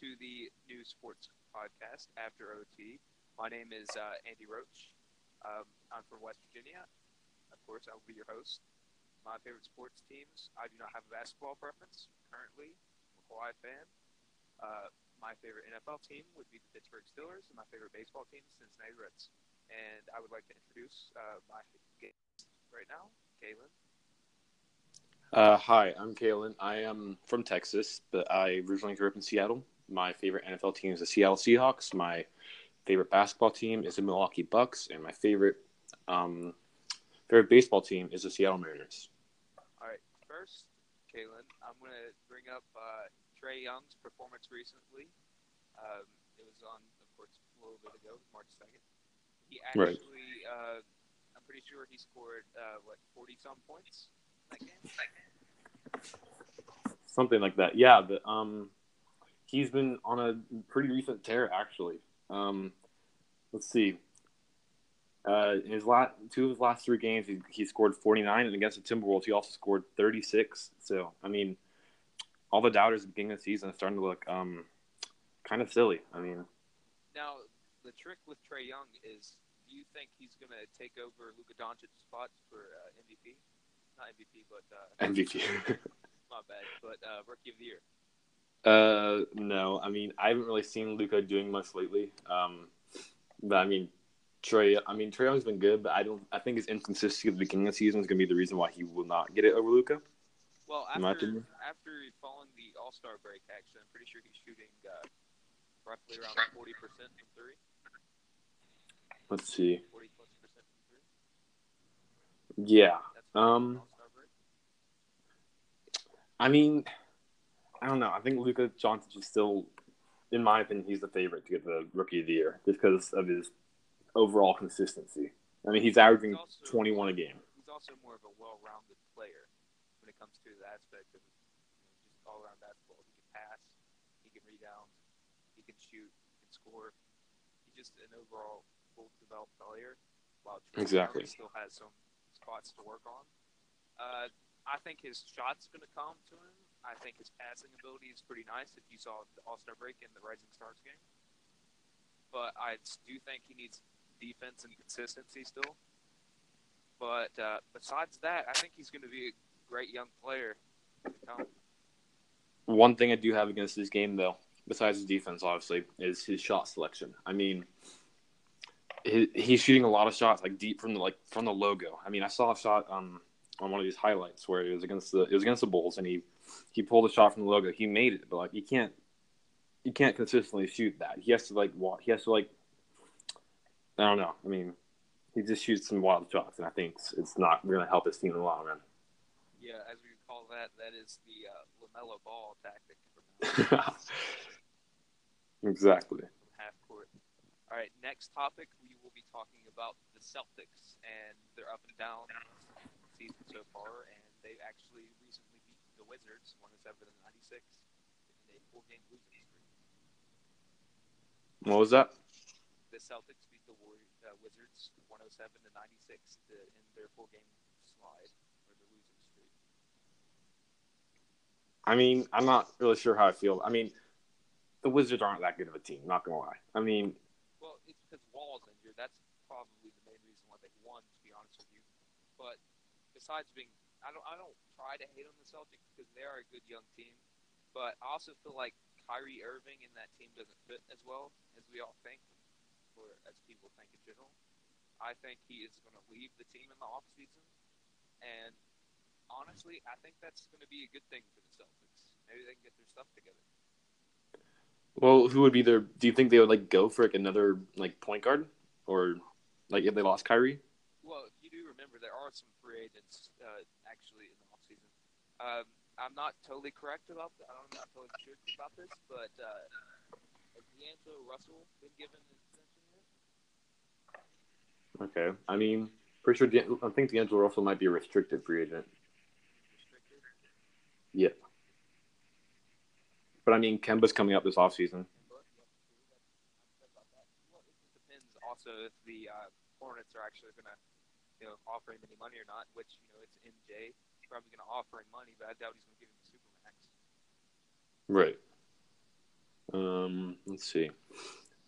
to the new sports podcast After OT. My name is uh, Andy Roach. Um, I'm from West Virginia. Of course, I will be your host. My favorite sports teams. I do not have a basketball preference currently. I'm a Kawhi fan. Uh, my favorite NFL team would be the Pittsburgh Steelers, and my favorite baseball team is Cincinnati Reds. And I would like to introduce uh, my guest right now, Kalen. Uh, hi, I'm Kalen. I am from Texas, but I originally grew up in Seattle. My favorite NFL team is the Seattle Seahawks. My favorite basketball team is the Milwaukee Bucks, and my favorite um, favorite baseball team is the Seattle Mariners. All right, first, Kalen, I'm going to bring up uh, Trae Young's performance recently. Um, it was on, of course, a little bit ago, March 2nd. He actually, right. uh, I'm pretty sure he scored, uh, what, 40 some points that game? Something like that. Yeah, but um, he's been on a pretty recent tear actually. Um, let's see. Uh, in his last two of his last three games, he, he scored 49, and against the Timberwolves, he also scored 36. So, I mean, all the doubters at the beginning of the season are starting to look um, kind of silly. I mean, now the trick with Trae Young is, do you think he's going to take over Luka Doncic's spot for uh, MVP? Not MVP, but uh, MVP. my bad, but uh, Rookie of the Year. Uh, no. I mean, I haven't really seen Luka doing much lately. Um, but I mean, Trae. I mean, Trae Young's been good, but I don't. I think his inconsistency at the beginning of the season is going to be the reason why he will not get it over Luka. Well, after after following the All Star break, actually, I'm pretty sure he's shooting uh, roughly around forty percent from three. Let's see. Forty plus percent from three. Yeah. Um. I mean, I don't know. I think Luka Doncic is still, in my opinion, he's the favorite to get the Rookie of the Year just because of his overall consistency. I mean, he's averaging he's also, 21 a game. He's also more of a well-rounded player when it comes to the aspect of you know, just all-around basketball. He can pass, he can rebound, he can shoot, he can score. He's just an overall full-developed player. While Trae exactly still has some spots to work on. Uh, I think his shot's going to come to him. I think his passing ability is pretty nice. If you saw the All Star break in the Rising Stars game, but I do think he needs defense and consistency still. But uh, besides that, I think he's going to be a great young player. One thing I do have against this game, though, besides his defense, obviously, is his shot selection. I mean, he's shooting a lot of shots like deep from the like from the logo. I mean, I saw a shot um, on one of these highlights where it was against the it was against the Bulls, and he he pulled a shot from the logo. He made it, but like you can't you can't consistently shoot that. He has to like walk. He has to like I don't know. I mean, he just shoots some wild shots, and I think it's, it's not going to help his team in the long run. Yeah, as we call that, that is the uh, Lamelo Ball tactic. exactly. Half court. All right, next topic we will be talking about the Celtics and their up and down season so far, and they actually recently beat the Wizards, 107 to 96, in a four-game losing streak. What was that? The Celtics beat the uh, Wizards 107 to 96 to end their four-game slide or the losing streak. I mean, I'm not really sure how I feel. I mean, the Wizards aren't that good of a team. Not gonna lie. I mean, well, it's because Wall's injured. That's probably the main reason why they won. To be honest with you, but besides being, I don't, I don't try to hate on the Celtics because they are a good young team, but I also feel like Kyrie Irving and that team doesn't fit as well as we all think, or as people think in general. I think he is going to leave the team in the off season, and honestly, I think that's going to be a good thing for the Celtics. Maybe they can get their stuff together. Well, who would be their? Do you think they would like go for like another like point guard, or like if they lost Kyrie? Well, you do remember there are some free agents uh, actually in the off season. Um, I'm not totally correct about that. I'm not totally sure about this, but uh, has D'Angelo Russell been given an extension yet? Okay, I mean, pretty sure. De- I think D'Angelo Russell might be a restricted free agent. Restricted? Yeah. But I mean, Kemba's coming up this offseason. Well, it depends also if the uh, Hornets are actually going to you know, offer him any money or not, which, you know, it's MJ. He's probably going to offer him money, but I doubt he's going to give him the supermax. Right. Um, let's see.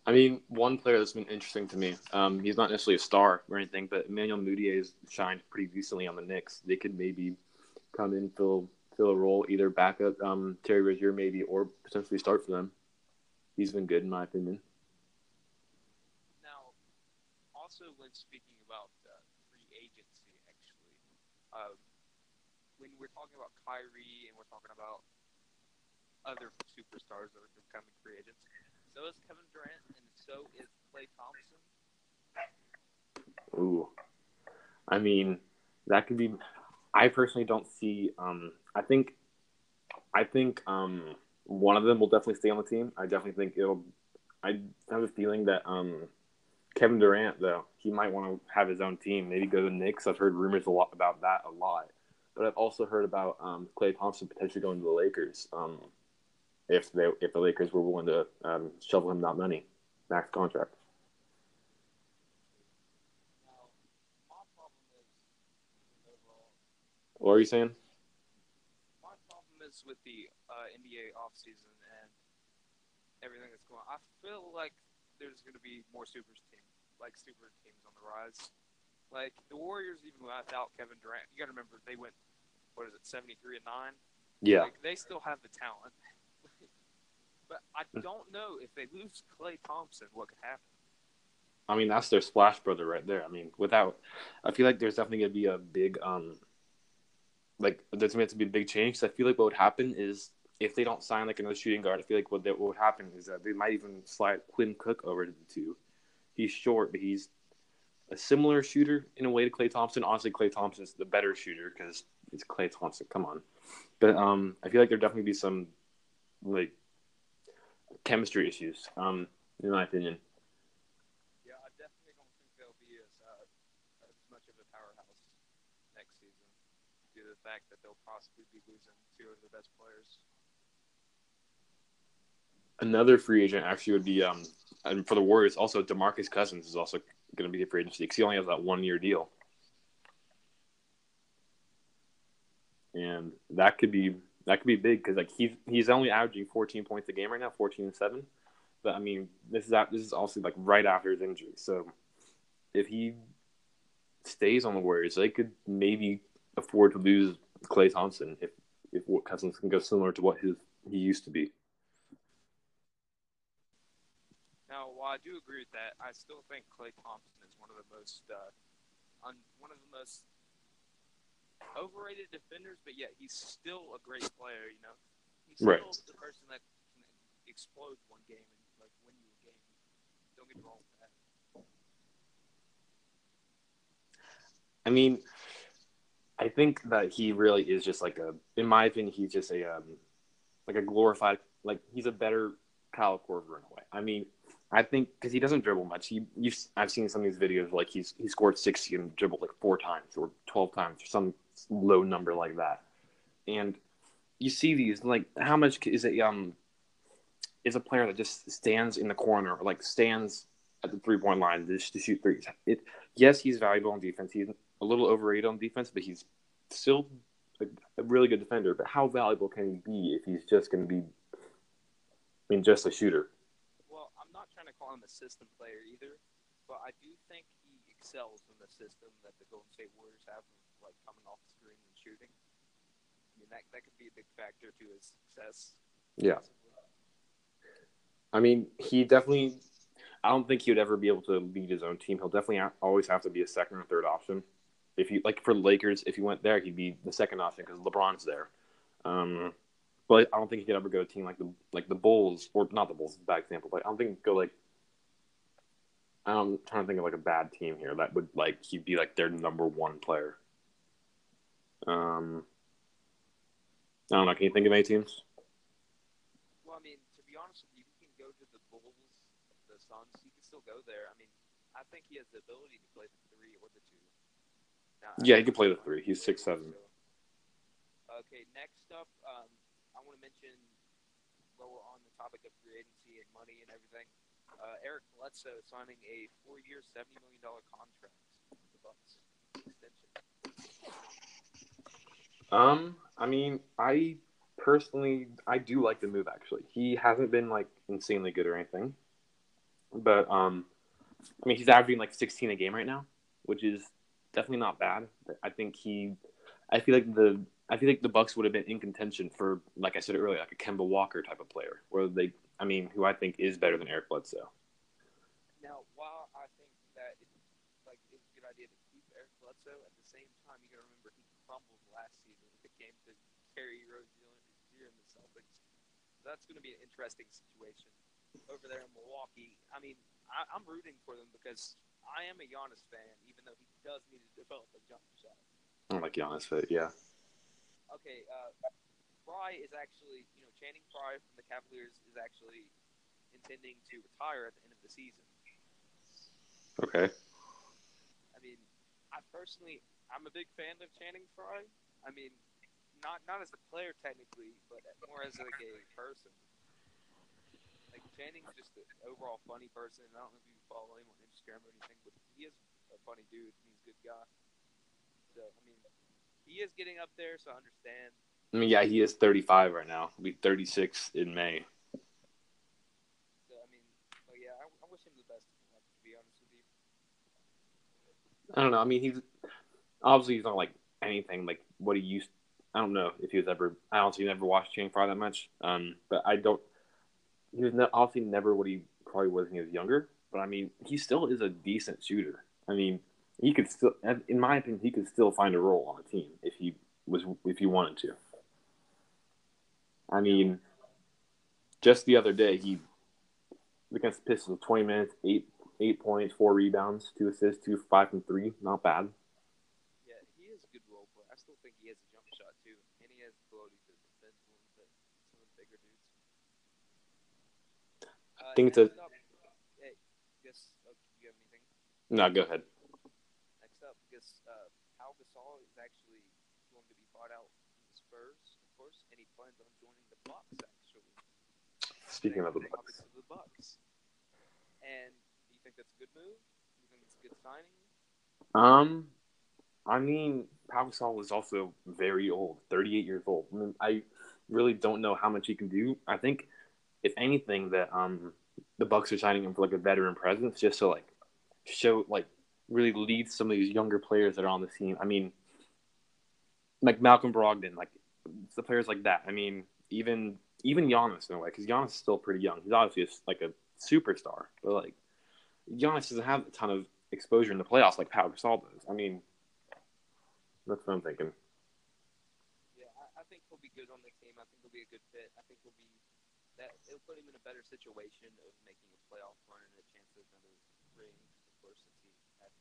I mean, one player that's been interesting to me. Um, he's not necessarily a star or anything, but Emmanuel Mudiay has shined pretty decently on the Knicks. They could maybe come in fill fill a role, either back up um, Terry Rozier maybe, or potentially start for them. He's been good in my opinion. Now, also when speaking about uh, free agency, actually, uh, when we're talking about Kyrie and we're talking about other superstars that are becoming free agents, so is Kevin Durant and so is Klay Thompson. Ooh, I mean, that could be. I personally don't see. Um, I think, I think um, one of them will definitely stay on the team. I definitely think it'll. I have a feeling that um, Kevin Durant, though, he might want to have his own team. Maybe go to the Knicks. I've heard rumors a lot about that a lot, but I've also heard about um, Klay Thompson potentially going to the Lakers. Um, if they if the Lakers were willing to um, shovel him that money, max contract. What are you saying? My problem is with the uh, NBA offseason and everything that's going on. I feel like there's going to be more super teams, like super teams on the rise. Like the Warriors, even without Kevin Durant, you got to remember they went, what is it, 73 and 9? Yeah. Like, they still have the talent. but I don't know if they lose Klay Thompson, what could happen. I mean, that's their splash brother right there. I mean, without, I feel like there's definitely gonna be a big, um, like there's gonna have to be a big change. Cause I feel like what would happen is if they don't sign like another shooting guard, I feel like what that what would happen is that they might even slide Quinn Cook over to the two. He's short, but he's a similar shooter in a way to Klay Thompson. Honestly, Klay Thompson's the better shooter because it's Klay Thompson. Come on, but um, I feel like there definitely be some like chemistry issues. Um, in my opinion. Yeah, I definitely don't think they'll be as, uh, as much of a powerhouse next season due to the fact that they'll possibly be losing two of the best players. Another free agent actually would be um, and for the Warriors also Demarcus Cousins is also going to be a free agency because he only has that one year deal, and that could be that could be big because like he's he's only averaging 14 points a game right now, 14 and seven. But I mean, this is this is also like right after his injury, so if he stays on the Warriors, they could maybe afford to lose Klay Thompson if if Cousins can go similar to what his he used to be. Now, while I do agree with that, I still think Klay Thompson is one of the most uh, un, one of the most overrated defenders, but yet he's still a great player. You know, he's still Right. the person that can explode one game and like win you a game. Don't get me wrong with that. I mean, I think that he really is just like a, in my opinion, he's just a, um, like a glorified, like he's a better Kyle Korver in a way. I mean, I think because he doesn't dribble much. He, you've, I've seen some of these videos like he's he scored sixty and dribbled like four times or twelve times or some low number like that, and you see these like how much is it um is a player that just stands in the corner or like stands at the three point line just to shoot threes. It yes, he's valuable on defense. He's a little overrated on defense, but he's still a, a really good defender. But how valuable can he be if he's just going to be, I mean, just a shooter? Him a system player either, but I do think he excels in the system that the Golden State Warriors have, like coming off the screen and shooting. I mean, that that could be a big factor to his success. Yeah. I mean, he definitely. I don't think he would ever be able to lead his own team. He'll definitely always have to be a second or third option. If you like for the Lakers, if he went there, he'd be the second option because LeBron's there. Um, but I don't think he could ever go to a team like the like the Bulls or not the Bulls. Bad example, but I don't think go like. I'm trying to think of like a bad team here that would like he'd be like their number one player. Um, I don't know. Can you think of any teams? Well, I mean, to be honest with you, he can go to the Bulls, the Suns. He can still go there. I mean, I think he has the ability to play the three or the two. Now, Yeah, he can play the three. He's six seven. Okay, next up, um, I want to mention while we're on the topic of free agency and money and everything, uh, Eric Bledsoe signing a four-year, seventy million dollar contract with the Bucks extension. Um, I mean, I personally, I do like the move. Actually, he hasn't been like insanely good or anything, but um, I mean, he's averaging like 16 a game right now, which is definitely not bad. I think he, I feel like the, I feel like the Bucks would have been in contention for, like I said earlier, like a Kemba Walker type of player, where they, I mean, who I think is better than Eric Bledsoe. Now, while I think that it's like it's a good idea to keep Eric Bledsoe, at the same time, you got to remember he crumbled last season when it came to Terry Rozier and the Celtics. So that's going to be an interesting situation over there in Milwaukee. I mean, I, I'm rooting for them because I am a Giannis fan, even though he does need to develop a jump shot. I don't like Giannis, but yeah. Okay, uh, Frye is actually, you know, Channing Frye from the Cavaliers is actually intending to retire at the end of the season. Okay. I mean, I personally, I'm a big fan of Channing Frye. I mean, not not as a player technically, but more as like a person. Like Channing's just an overall funny person. I don't know if you follow him on Instagram or anything, but he is a funny dude. and He's a good guy. So I mean, he is getting up there, so I understand. I mean, yeah, he is 35 right now. He'll be 36 in May. So I mean, but yeah, I, I wish him the best. To be honest with you. I don't know. I mean, he's obviously he's not like anything like what he used. I don't know if he was ever. I honestly never watched Channing Frye that much. Um, but I don't. He was ne- obviously never what he probably was when he was younger. But I mean, he still is a decent shooter. I mean, he could still, in my opinion, he could still find a role on a team if he was if he wanted to. I mean, just the other day he against the Pistons, twenty minutes, eight eight points, four rebounds, two assists, two five from three. Not bad. Yeah, he is a good role player. I still think he has a jump shot too, and he has the ability to defend a little bit. Some of the bigger dudes. Uh, I think it's a- Up, hey, guess, uh, do you have anything? No, go ahead. Next up, guess uh, Pau Gasol is actually going to be bought out from the Spurs, of course, and he plans on joining the Bucks. Actually, Speaking of the Bucks, the Bucks. And do you think that's a good move? Do you think it's a good signing? um, I mean, Pau Gasol is also very old, 38 years old. I, mean, I really don't know how much he can do. I think, if anything, that um the Bucks are signing him for like a veteran presence, just to like show like really lead some of these younger players that are on the team. I mean, like Malcolm Brogdon, like the players like that. I mean, even even Giannis in a way, because Giannis is still pretty young. He's obviously just like a superstar, but like Giannis doesn't have a ton of exposure in the playoffs like Pau Gasol does. I mean, that's what I'm thinking. Yeah, I, think he'll be good on the team. I think he'll be a good fit. I think he'll be that it'll put him in a better situation of making a playoff run and a chance at another ring. Of course, since he had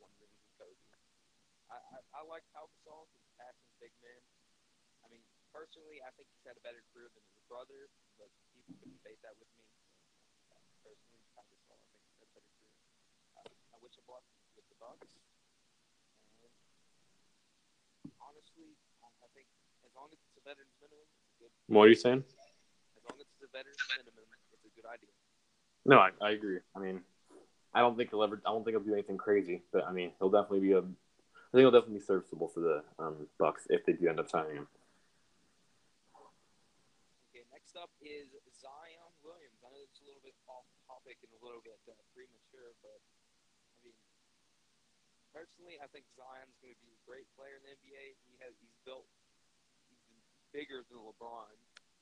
one ring with Kobe. I, I, I like Pau Gasol. He's a passing big man. I mean, personally, I think he's had a better career than his brother, can debate that with me. So, personally, I think a better career. Uh, I wish him luck with the Bucks. And honestly, I, I think as long as it's a veteran's minimum, it's a good. What are you saying? As long as it's a veteran's minimum, it's a good idea. No, I, I agree. I mean, I don't think he'll ever. I don't think he'll do anything crazy, but I mean, he'll definitely be a. I think he'll definitely be serviceable for the um, Bucks if they do end up signing him. Next up is Zion Williams. I know it's a little bit off topic and a little bit uh, premature, but I mean, personally, I think Zion's going to be a great player in the NBA. He has he's built he's bigger than LeBron.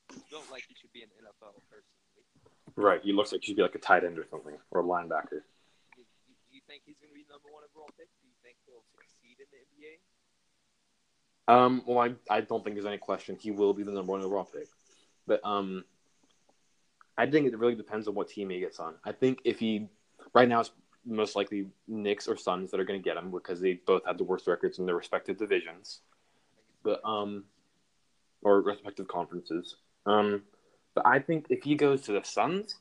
He's built like he should be in the NFL personally. Right. He looks like he should be like a tight end or something, or a linebacker. Do, do, do you think he's going to be the number one overall pick? Do you think he'll succeed in the NBA? Um, well, I, I don't think there's any question he will be the number one overall pick, but um, I think it really depends on what team he gets on. I think if he right now it's most likely Knicks or Suns that are going to get him because they both have the worst records in their respective divisions, but um, or respective conferences. Um, but I think if he goes to the Suns,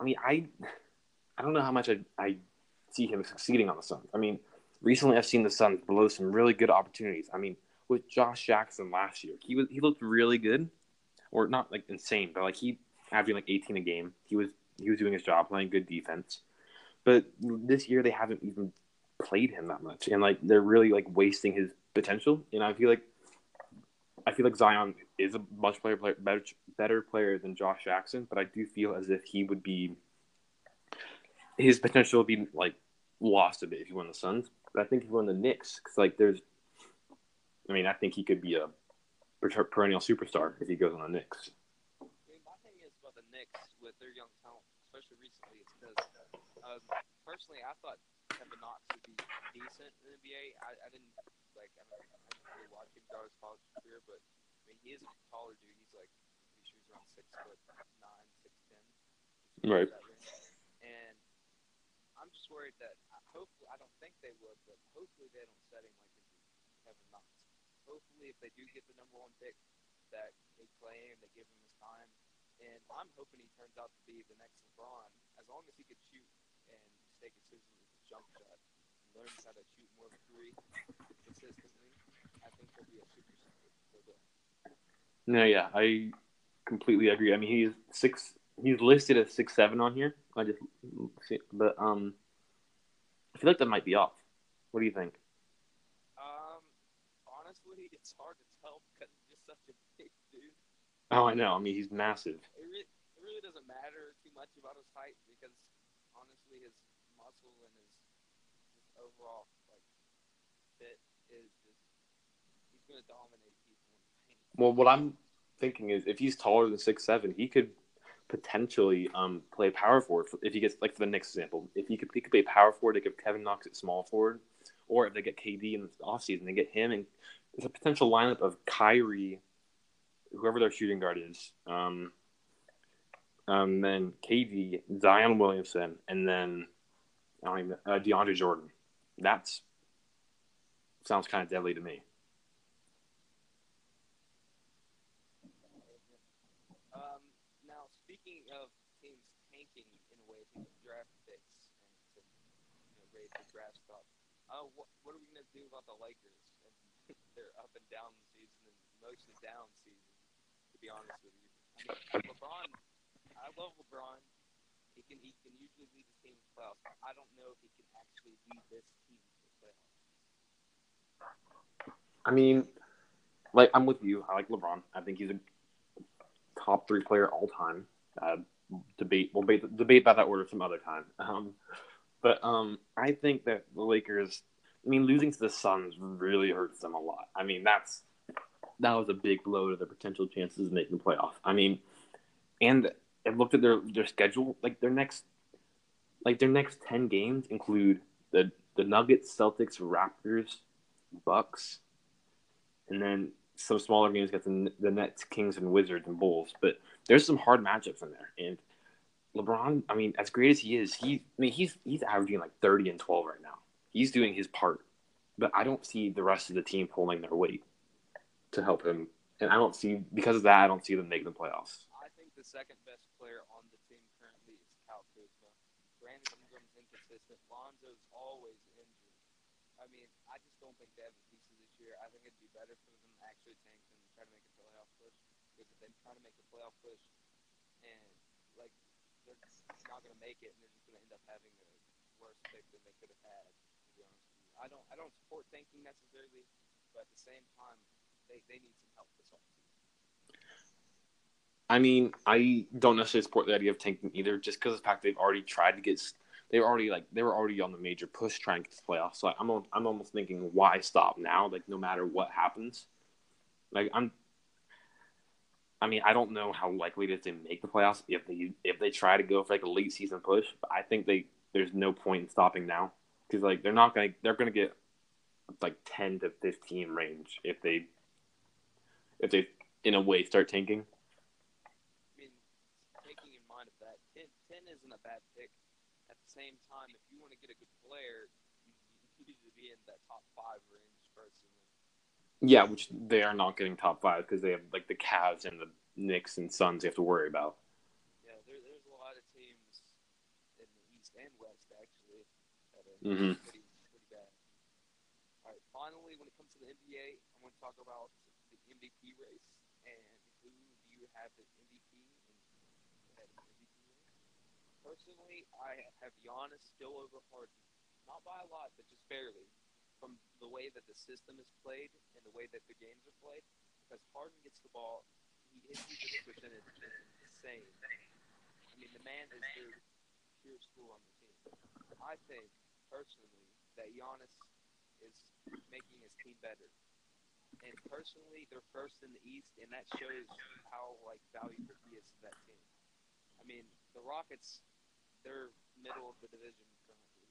I mean, I I don't know how much I, I see him succeeding on the Suns. I mean, recently I've seen the Suns blow some really good opportunities. I mean, with Josh Jackson last year, he was he looked really good, or not like insane, but like he averaging like 18 a game. He was he was doing his job, playing good defense. But this year they haven't even played him that much, and like they're really like wasting his potential. And I feel like I feel like Zion is a much player, player better better player than Josh Jackson, but I do feel as if he would be his potential would be like lost a bit if he won the Suns. But I think if he won the Knicks, because like there's, I mean, I think he could be a perennial superstar if he goes on the Knicks. I mean, my thing is about the Knicks with their young talent, especially recently, is because um, personally, I thought Kevin Knox would be decent in the NBA. I, I didn't like, I, mean, I didn't really watch him throughout his college career, but I mean, he is a taller dude. He's like, he shoots around six foot nine, six ten. Right. And I'm just worried that hopefully I don't think they would, but hopefully they don't set him like Kevin Knox. Hopefully, if they do get the number one pick, that they play him, they give him his time, and I'm hoping he turns out to be the next LeBron. As long as he can shoot and stay consistent with his jump shot, and learns how to shoot more a three consistently, I think he'll be a superstar. No, yeah, I completely agree. I mean, he's six. He's listed as six seven on here. I just, but um, I feel like that might be off. What do you think? Um, honestly, it's hard to tell because he's just such a big dude. Oh, I know. I mean, he's massive. It, re- it really doesn't matter too much about his height because honestly, his muscle and his, his overall like fit is just he's going to dominate people. Well, what I'm thinking is if he's taller than six seven, he could potentially um, play power forward if he gets like for the next example. If he could he could play power forward, they give Kevin Knox at small forward, or if they get KD in the offseason, they get him and it's a potential lineup of Kyrie, whoever their shooting guard is, um, um, then KD, Zion Williamson, and then I don't even, uh, DeAndre Jordan. That's sounds kind of deadly to me. Um, now, speaking of teams tanking in a way to draft picks and to you know, raise the draft stock, uh, what, what are we going to do about the Lakers and their up and down season and mostly down season? Be honest with you, I mean, LeBron. I love LeBron. He can he can usually lead his team to playoffs. I don't know if he can actually lead this team to playoffs. I mean, like I'm with you. I like LeBron. I think he's a top three player all time. Uh, debate we'll debate, debate about that order some other time. Um, but um, I think that the Lakers. I mean, losing to the Suns really hurts them a lot. I mean, that's that was a big blow to their potential chances of making the playoff. I mean, and I looked at their their schedule. Like their next, like their next ten games include the the Nuggets, Celtics, Raptors, Bucks, and then some smaller games against the, the Nets, Kings, and Wizards and Bulls. But there's some hard matchups in there. And LeBron, I mean, as great as he is, he I mean he's he's averaging like 30 and 12 right now. He's doing his part. But I don't see the rest of the team pulling their weight to help him. And I don't see because of that I don't see them making the playoffs. I think the second best player on the team currently is Kyle Kuzma. Brandon Ingram's inconsistent. Lonzo's always injured. I mean, I just don't think they have the pieces this year. I think it'd be better for them to actually tank and try to make a playoff push. Because if they try to make a playoff push and like they're not going to make it, and they're just going to end up having a worse pick than they could have had. To be honest with you, I don't I don't support tanking necessarily, but at the same time, they, they need some help this offseason. I mean, I don't necessarily support the idea of tanking either, just because of the fact they've already tried to get. They were already like they were already on the major push trying to get to the playoffs. So I'm I'm almost thinking, why stop now? Like no matter what happens, like I'm. I mean, I don't know how likely it is to make the playoffs if they if they try to go for like a late season push. But I think they there's no point in stopping now because like they're not gonna they're gonna get like ten to fifteen range if they if they in a way start tanking. I mean, taking in mind of that, 10, 10 isn't a bad pick. At the same time, if you want to get a good player, you, you need to be in that top five range personally. Yeah, which they are not getting top five because they have like the Cavs and the Knicks and Suns you have to worry about. Yeah, there, there's a lot of teams in the East and West actually that are Mhm. pretty pretty bad. All right, finally, when it comes to the NBA, I want to talk about the MVP race and who do you have as MVP and head of the MVP race? Personally, I have Giannis still over Harden, not by a lot, but just barely. From the way that the system is played and the way that the games are played, because Harden gets the ball, he his usage percentage is insane. I mean, the man is their pure school on the team. I think personally that Giannis is making his team better. And personally, they're first in the East, and that shows how like valuable he is to that team. I mean, the Rockets, they're middle of the division currently,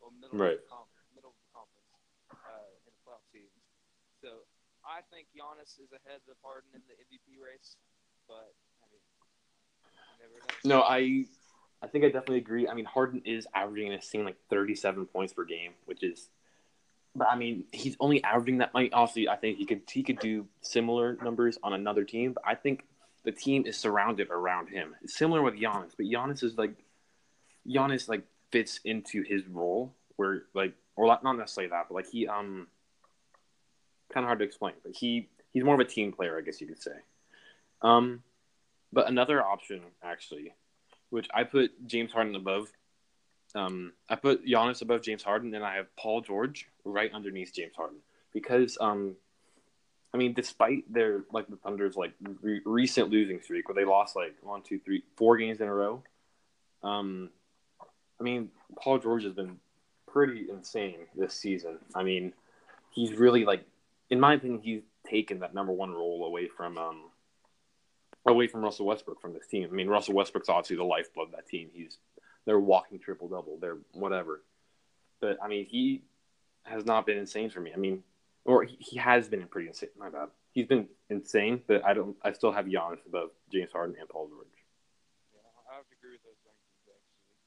or middle Right. of the conference, middle of the conference uh, in the playoff seasons. So I think Giannis is ahead of Harden in the MVP race, but I mean, never. No, I I think I definitely agree. I mean, Harden is averaging a seeing like 37 points per game, which is but I mean, he's only averaging that much. Obviously, I think he could he could do similar numbers on another team, but I think the team is surrounded around him. It's similar with Giannis, but Giannis is like Giannis like fits into his role where like or not necessarily that, but like he um kind of hard to explain, but he he's more of a team player, I guess you could say. Um, but another option actually, which I put James Harden above. Um, I put Giannis above James Harden, and then I have Paul George right underneath James Harden because um, I mean, despite their like the Thunder's like re- recent losing streak where they lost like one, two, three, four games in a row. Um, I mean, Paul George has been pretty insane this season. I mean, he's really like, in my opinion, he's taken that number one role away from um, away from Russell Westbrook from this team. I mean, Russell Westbrook's obviously the lifeblood of that team. He's they're walking triple double. They're whatever. But I mean, he has not been insane for me. I mean, or he, he has been pretty insane. My bad. He's been insane, but I don't. I still have Giannis above James Harden and Paul George. Yeah, I have to agree with those rankings actually.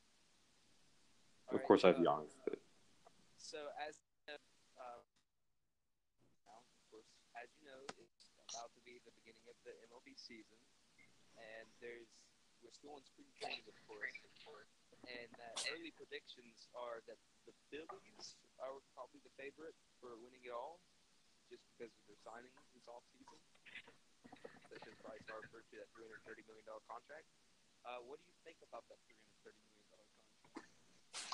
Of Alright, course, I have uh, Giannis. But So as uh, of course, as you know, it's about to be the beginning of the MLB season, and there's we're still in spring training, of course. And uh, early predictions are that the Phillies are probably the favorite for winning it all, just because of their signing this offseason, such as Bryce Harper to that $330 million contract. Uh, what do you think about that $330 million?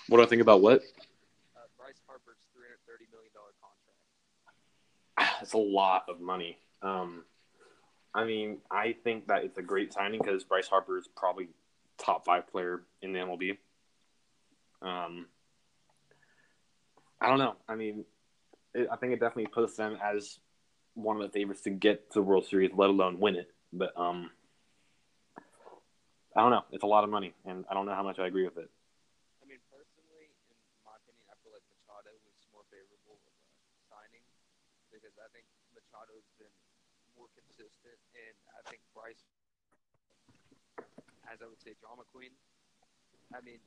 What do I think about what? Uh, Bryce Harper's $330 million contract. It's a lot of money. Um, I mean, I think that it's a great signing because Bryce Harper is probably top five player in the MLB. Um, I don't know. I mean, it, I think it definitely puts them as one of the favorites to get to the World Series, let alone win it. But um, I don't know. It's a lot of money, and I don't know how much I agree with it. I mean, personally, in my opinion, I feel like Machado was more favorable of a signing because I think Machado's been more consistent, and I think Bryce, as I would say, drama queen. I mean,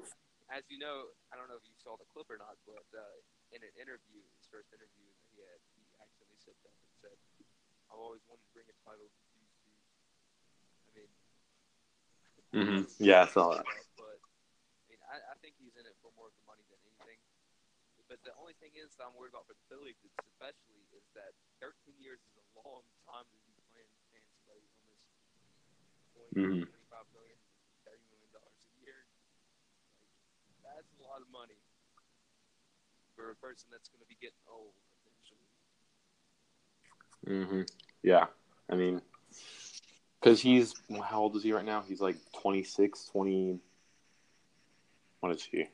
as you know, I don't know if you saw the clip or not, but uh, in an interview, his first interview that he had, he actually said that and said, "I've always wanted to bring a title to two." I mean, Mhm. Yeah, I saw that. But I mean, I, I think he's in it for more of the money than anything. But the only thing is that I'm worried about for the Phillies, especially, is that 13 years is a long time to be playing paying somebody almost 20, Mhm. 25 million, 30 million dollars a year. Like, that's a lot of money for a person that's going to be getting old eventually. hmm Yeah. I mean, because he's, how old is he right now? He's like 26, 20. What is he?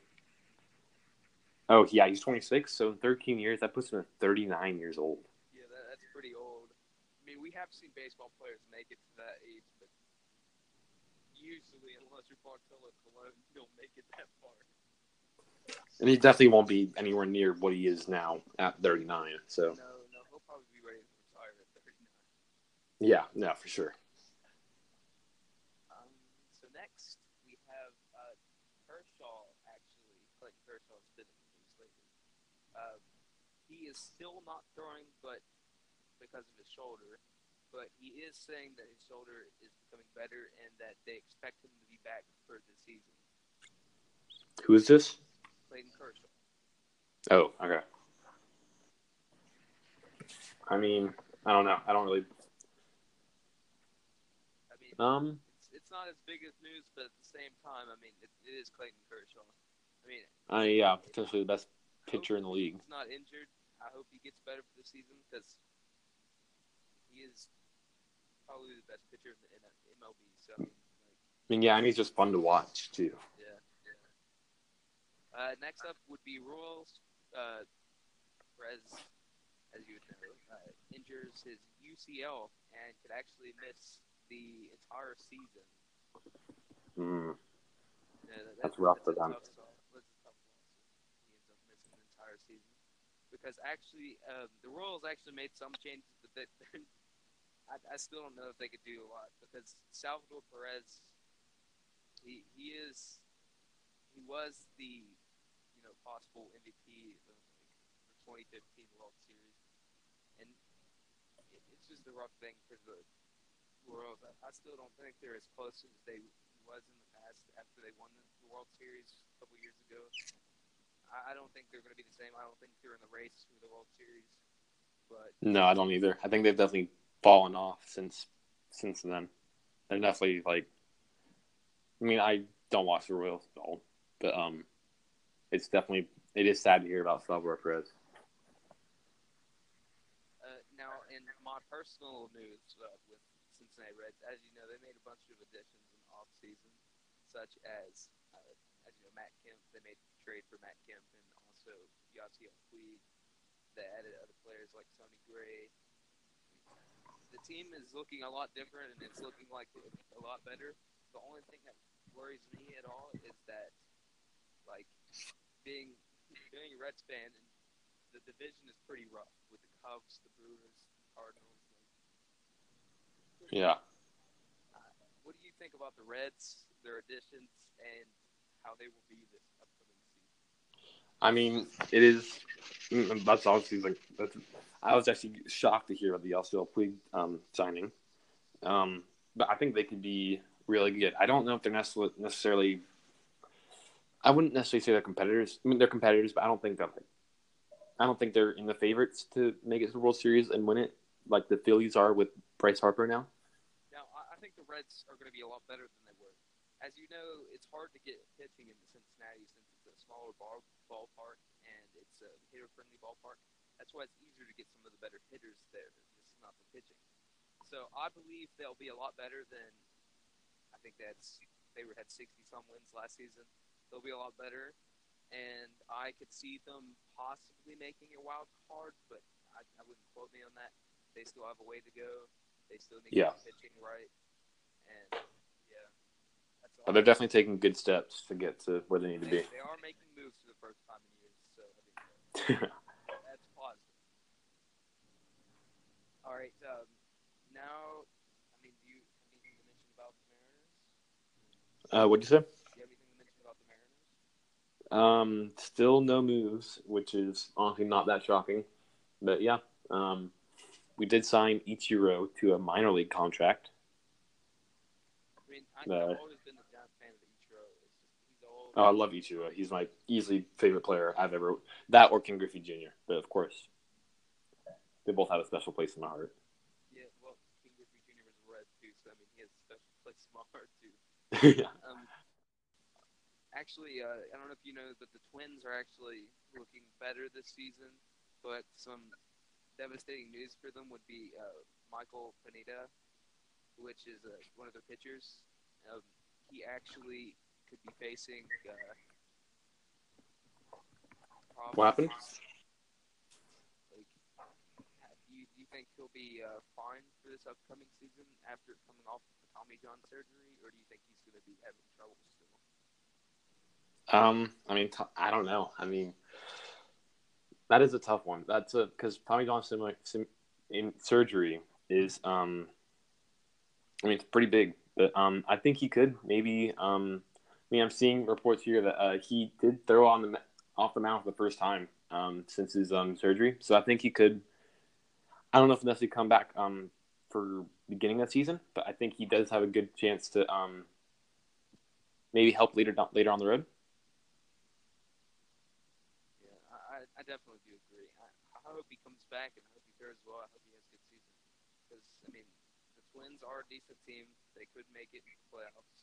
Oh, yeah, he's 26. So in 13 years, that puts him at 39 years old. Yeah, that, that's pretty old. I mean, we have seen baseball players make it to that age, but usually, unless you're Bartolo Colon, you don't make it that far. And he definitely won't be anywhere near what he is now at 39. So, No, no, he'll probably be ready to retire at 39. yeah, no, for sure. Um, so next we have uh, Kershaw. Actually, Clayton Kershaw's been in the news lately. Uh, he is still not throwing, but because of his shoulder. But he is saying that his shoulder is becoming better and that they expect him to be back for the season. Who is this? Clayton Kershaw. Oh, okay. I mean, I don't know. I don't really. I mean, Um, it's, it's not as big as news, but at the same time, I mean, it, it is Clayton Kershaw. I mean, I yeah, potentially the best pitcher in the league. He's not injured. I hope he gets better for the season because he is probably the best pitcher in, the, MLB. So I mean, like, I mean, yeah, and he's just fun to watch too. Uh, next up would be Royals. Uh, Perez, as you would know, uh, injures his UCL and could actually miss the entire season. Mm. Yeah, that- That's rough for them. That's a tough loss. He ends up missing the entire season because actually, um, the Royals actually made some changes, but they, I, I still don't know if they could do a lot because Salvador Perez, he he is he was the possible MVP of like, the 2015 World Series, and it, it's just a rough thing for the Royals. I, I still don't think they're as close as they was in the past after they won the World Series a couple years ago. I, I don't think they're going to be the same. I don't think they're in the race for the World Series. But No, I don't either. I think they've definitely fallen off since since then. They're definitely like. I mean, I don't watch the Royals at all, but um, it's definitely it is sad to hear about Salvador Perez. uh, now, in my personal news uh, with Cincinnati Reds, as you know, they made a bunch of additions in the offseason, such as, uh, as you know, Matt Kemp. They made a trade for Matt Kemp and also Yasiel Puig. They added other players like Sonny Gray. The team is looking a lot different, and it's looking like a lot better. The only thing that worries me at all is that, like, being being a Reds fan, and the division is pretty rough with the Cubs, the Brewers, the Cardinals. Like, Yeah, what do you think about the Reds, their additions, and how they will be this upcoming season? I mean, it is. mm, That's obviously like that's. I was actually shocked to hear about the Yasiel Puig um, signing, um, but I think they could be really good. I don't know if they're necessarily. I wouldn't necessarily say they're competitors. I mean, they're competitors, but I don't think that. Like, I don't think they're in the favorites to make it to the World Series and win it, like the Phillies are with Bryce Harper now. Now, I, think the Reds are going to be a lot better than they were. As you know, it's hard to get pitching in Cincinnati since it's a smaller ball, ballpark and it's a hitter-friendly ballpark. That's why it's easier to get some of the better hitters there, just not the pitching. So I believe they'll be a lot better than I think that's they were had 60 some wins last season. They'll be a lot better, and I could see them possibly making a wild card, but I, I wouldn't quote me on that. They still have a way to go. They still need Yeah. pitching right, and yeah, that's all. But they're definitely taking good steps to get to where they need to be. they are making moves for the first time in years, so I mean, that's positive. All right, um, now, I mean, do you anything to mention about the Mariners? uh, what'd you say? Do you have anything to mention about the Mariners? Um, still no moves, which is honestly not that shocking. But yeah, um, we did sign Ichiro to a minor league contract. I mean, No. I've always been a fan of Ichiro. Just he's old. Oh, I love Ichiro. He's my easily favorite player I've ever. That or Ken Griffey Jr. But of course, they both have a special place in my heart. Yeah, well, Ken Griffey Jr. was Red too, so I mean, he has a special place in my heart too. yeah. Um, actually, uh, I don't know if you know, but the Twins are actually looking better this season. But some devastating news for them would be uh, Michael Pineda, which is uh, one of their pitchers. Um, he actually could be facing. Uh, What happened? Like, do you, do you think he'll be uh, fine for this upcoming season after coming off the Tommy John surgery, or do you think he's going to be having trouble still? Um, I mean, t- I don't know. I mean, that is a tough one. That's a because Tommy sim- sim- in surgery is um, I mean, it's pretty big, but um, I think he could maybe um, I mean, I'm seeing reports here that uh, he did throw on the off the mound for the first time um since his um surgery, so I think he could. I don't know if necessarily come back um for beginning of the season, but I think he does have a good chance to um maybe help later later on the road. Yeah, I, I- I definitely do agree. I, I hope he comes back, and I hope he fares well. I hope he has a good season. Because, I mean, the Twins are a decent team. They could make it in the playoffs.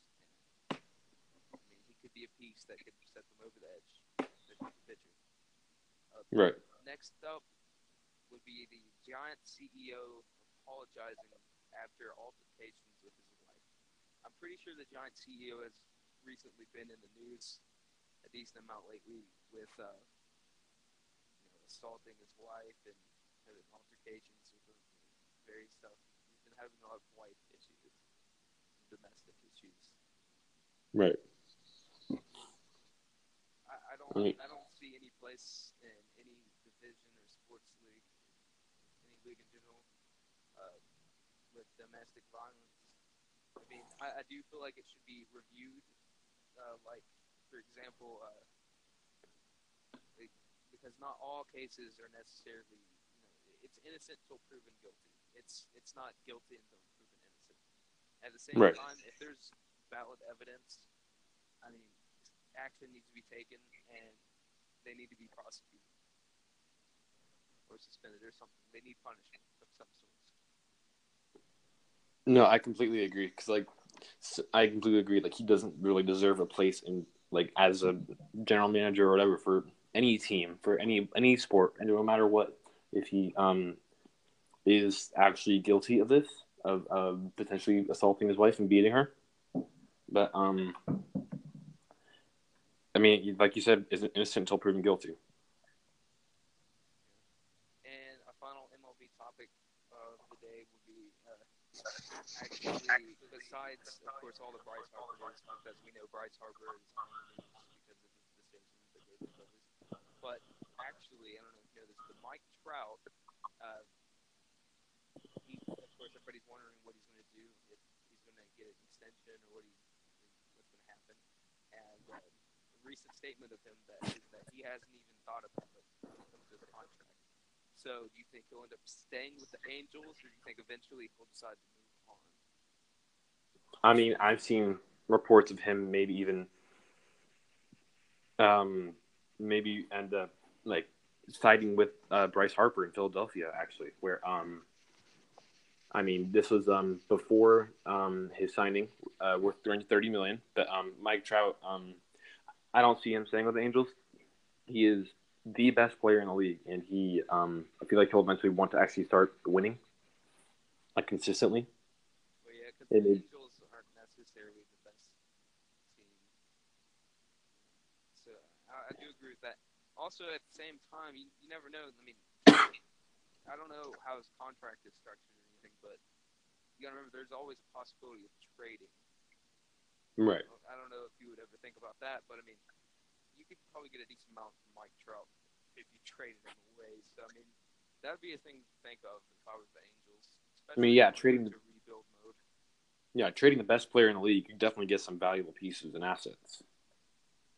And, I mean, he could be a piece that could set them over the edge. The pitcher. Uh, Right. Next up would be the Giant CEO apologizing after altercations with his wife. I'm pretty sure the Giant CEO has recently been in the news a decent amount lately with uh, assaulting his wife and having altercations with her, various stuff. He's been having a lot of wife issues, domestic issues. Right. I, I don't I I don't see any place in any division or sports league, any league in general, uh, with domestic violence. I mean, I, I do feel like it should be reviewed, uh, like for example, uh, because not all cases are necessarily, you know, it's innocent until proven guilty. It's it's not guilty until proven innocent. At the same Right. time, if there's valid evidence, I mean, action needs to be taken, and they need to be prosecuted or suspended or something. They need punishment of some sort. No, I completely agree. Because like, I completely agree. Like, he doesn't really deserve a place in like as a general manager or whatever for any team for any any sport, and no matter what. If he um is actually guilty of this, of, of potentially assaulting his wife and beating her, but um, I mean, like you said, is innocent until proven guilty. And a final MLB topic of the day would be uh, actually, besides, of course, all the Bryce Harper because we know Bryce Harper is on the news because of his decisions that gave the Phillies. But actually, I don't know if you know this, but Mike Trout, uh, he, of course, everybody's wondering what he's going to do, if he's going to get an extension or what he's, what's going to happen. And uh, a recent statement of him that is that he hasn't even thought about it when it comes to his contract. So, do you think he'll end up staying with the Angels, or do you think eventually he'll decide to move on? I mean, I've seen reports of him maybe even, um, maybe end up like siding with uh, Bryce Harper in Philadelphia, actually, where um, I mean, this was um before um his signing, uh, worth thirty million. But um, Mike Trout, um, I don't see him staying with the Angels. He is the best player in the league, and he um, I feel like he'll eventually want to actually start winning, like consistently. Well, yeah, because It the is- Angels aren't necessarily the best team. So I, I do agree with that. Also, at the same time, you, you never know. I mean, I don't know how his contract is structured or anything, but you gotta remember there's always a possibility of trading. Right. I don't know if you would ever think about that, but I mean, you could probably get a decent amount from Mike Trout if you traded him away. So I mean, that'd be a thing to think of if I was the Angels. I mean, yeah, trading the rebuild mode. Yeah, trading the best player in the league, you definitely get some valuable pieces and assets.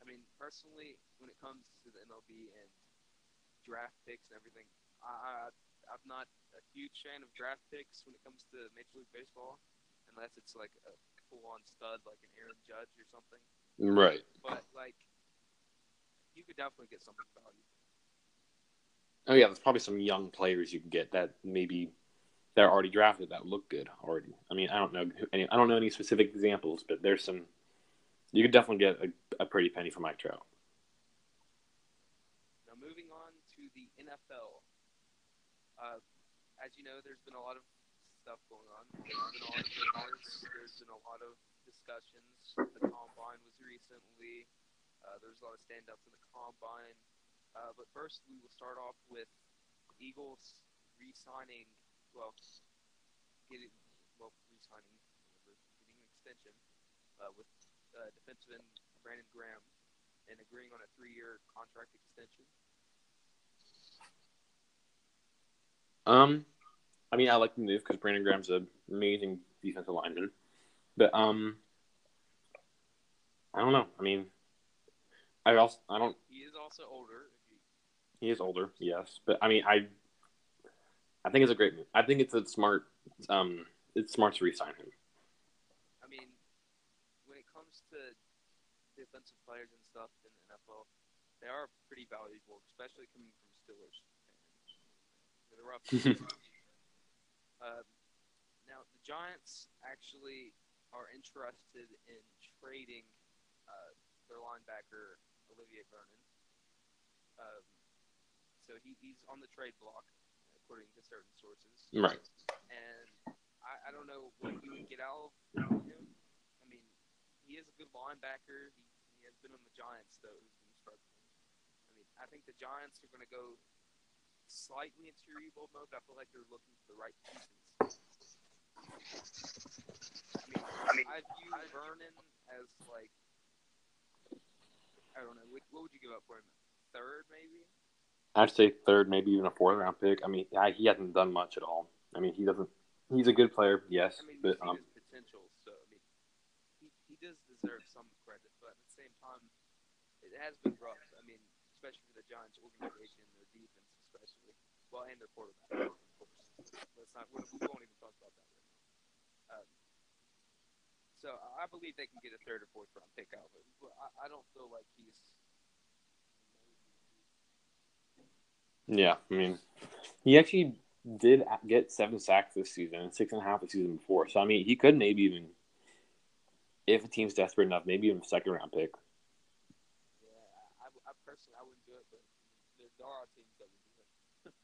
I mean, personally, when it comes MLB and draft picks and everything, I, I I'm not a huge fan of draft picks when it comes to Major League Baseball, unless it's like a full-on stud like an Aaron Judge or something. Right. But like, you could definitely get something valuable. Oh yeah, there's probably some young players you can get that maybe they're already drafted that look good already. I mean, I don't know who- any, I don't know any specific examples, but there's some. You could definitely get a, a pretty penny for Mike Trout. Now, moving on to the NFL. Uh, as you know, there's been a lot of stuff going on. There's been a lot of rumors. There's been a lot of discussions. The combine was recently. Uh, there's a lot of stand-ups in the combine. Uh, but first, we will start off with Eagles re-signing. Well, getting well re-signing, getting an extension uh, with uh, defenseman Brandon Graham and agreeing on a three-year contract extension. Um, I mean, I like the move because Brandon Graham's an amazing defensive lineman, but um, I don't know. I mean, I also I don't. He is also older. He is older, yes, but I mean, I I think it's a great move. I think it's a smart. Um, it's smart to re-sign him. I mean, when it comes to defensive players and stuff in the NFL, they are pretty valuable, especially coming from Steelers. They're rough. um, now, the Giants actually are interested in trading uh, their linebacker Olivier Vernon. Um, so he, he's on the trade block, according to certain sources. Right. And I, I don't know what you would get out of him. I mean, he is a good linebacker. He, he has been on the Giants though. He's been struggling. I mean, I think the Giants are going to go slightly into rebuild mode. I feel like they're looking for the right pieces. I mean, I mean, I view Vernon as like I don't know. What, what would you give up for him? Third, maybe. I'd say third, maybe even a fourth round pick. I mean, I, he hasn't done much at all. I mean, he doesn't. He's a good player, yes, I mean, but um, his potential. So I mean, he, he does deserve some credit, but at the same time, it has been rough. I mean, especially for the Giants organization, their defense, especially. Well, and their quarterback, of course. Let's not. We won't even talk about that right now. Um, so I believe they can get a third or fourth round pick out of him. But I, I don't feel like he's. yeah, I mean, he actually did get seven sacks this season and six and a half the season before. So I mean, he could maybe even, if a team's desperate enough, maybe even a second round pick. Yeah, I, I personally I wouldn't do it, but there are teams that would do it. Uh,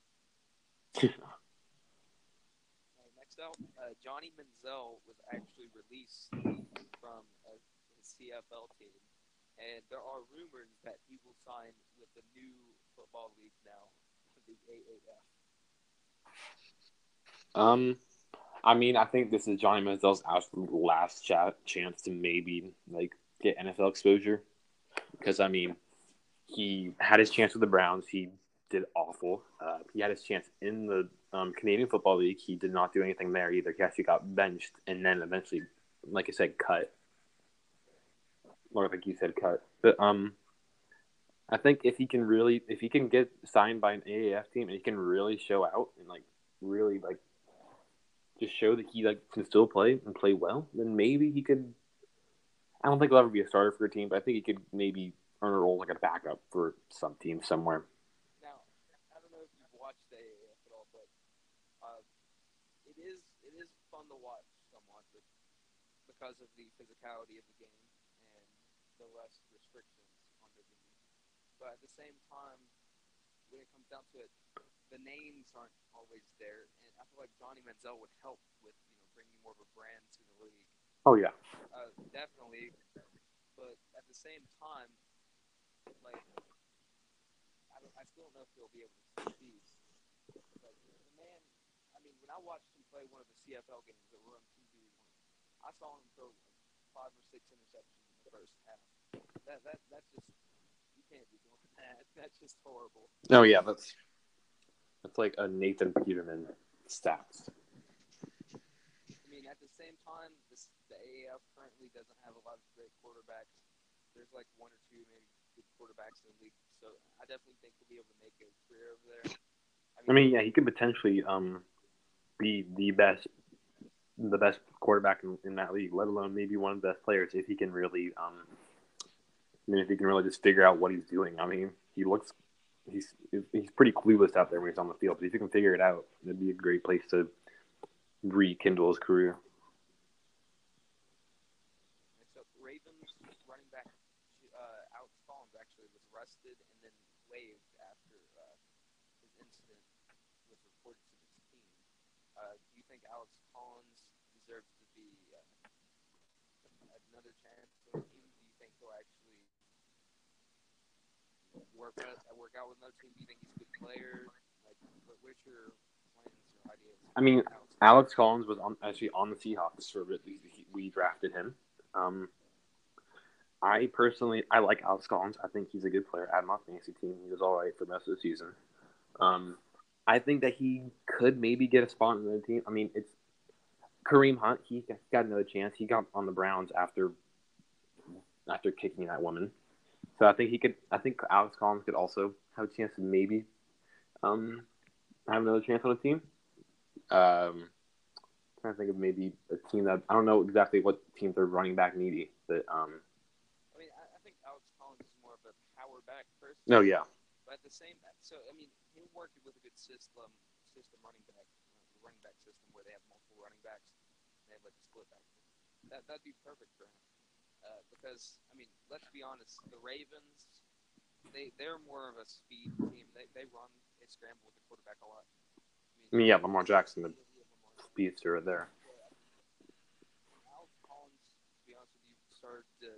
next out, uh, Johnny Manziel was actually released from uh, his CFL team, and there are rumors that he will sign with the new football league now, the AAF. Um, I mean, I think this is Johnny Manziel's absolute last chat, chance to maybe like get NFL exposure because I mean, he had his chance with the Browns. He did awful. Uh, he had his chance in the um, Canadian Football League. He did not do anything there either. He actually got benched and then eventually, like I said, cut. Or like you said, cut. But um, I think if he can really, if he can get signed by an AAF team and he can really show out and like really like just show that he like can still play and play well, then maybe he could. I don't think he'll ever be a starter for a team, but I think he could maybe earn a role like a backup for some team somewhere. Now, I don't know if you've watched the AAF at all, but uh, it is it is fun to watch somewhat but because of the physicality of the game and the less restrictions on the game. But at the same time, when it comes down to it, the names aren't always there, and I feel like Johnny Manziel would help with you know bringing more of a brand to the league. Oh yeah, Uh, definitely, but at the same time, like I, don't, I still don't know if he'll be able to succeed. Like the man, I mean, when I watched him play one of the CFL games that were I saw him throw five or six interceptions in the first half. That that that's just you can't be doing that. That's just horrible. oh yeah, that's that's like a Nathan Peterman stats. I mean, at the same time, this, the AAF currently doesn't have a lot of great quarterbacks. There's like one or two maybe good quarterbacks in the league, so I definitely think he'll be able to make a career over there. I mean, yeah, he could potentially um be the best the best quarterback in, in that league, let alone maybe one of the best players if he can really um I mean if he can really just figure out what he's doing. I mean, he looks he's he's pretty clueless out there when he's on the field, but if he can figure it out, it'd be a great place to rekindle his career. Next up, Ravens running back uh, Alex Collins actually was arrested and then waived after uh, his incident was reported to the team. Uh, do you think Alex Collins deserves to be uh, another chance on the team? Do you think he'll actually work out, with another team? Do you think he's a good player? Like, what, what's your plans or ideas? I mean, Alex Collins was on, actually on the Seahawks for a bit. We, drafted him. Um, I personally, I like Alex Collins. I think he's a good player. On my fantasy team. He was all right for most of the season. Um, I think that he could maybe get a spot in the team. I mean, it's Kareem Hunt. He got another chance. He got on the Browns after after kicking that woman. So I think he could. I think Alex Collins could also have a chance to maybe um, have another chance on the team. Um, trying to think of maybe a team that I don't know exactly what team they're running back needy, but um, I mean, I, I think Alex Collins is more of a power back person. no, yeah, But at the same so I mean, him working with a good system, system running back, running back system where they have multiple running backs, and they have like a split back. That that'd be perfect for him. Uh, because I mean, let's be honest, the Ravens they they're more of a speed team. They they run they scramble with the quarterback a lot. I mean, yeah, Lamar Jackson, the speedster there. Al Collins, be honest you, started to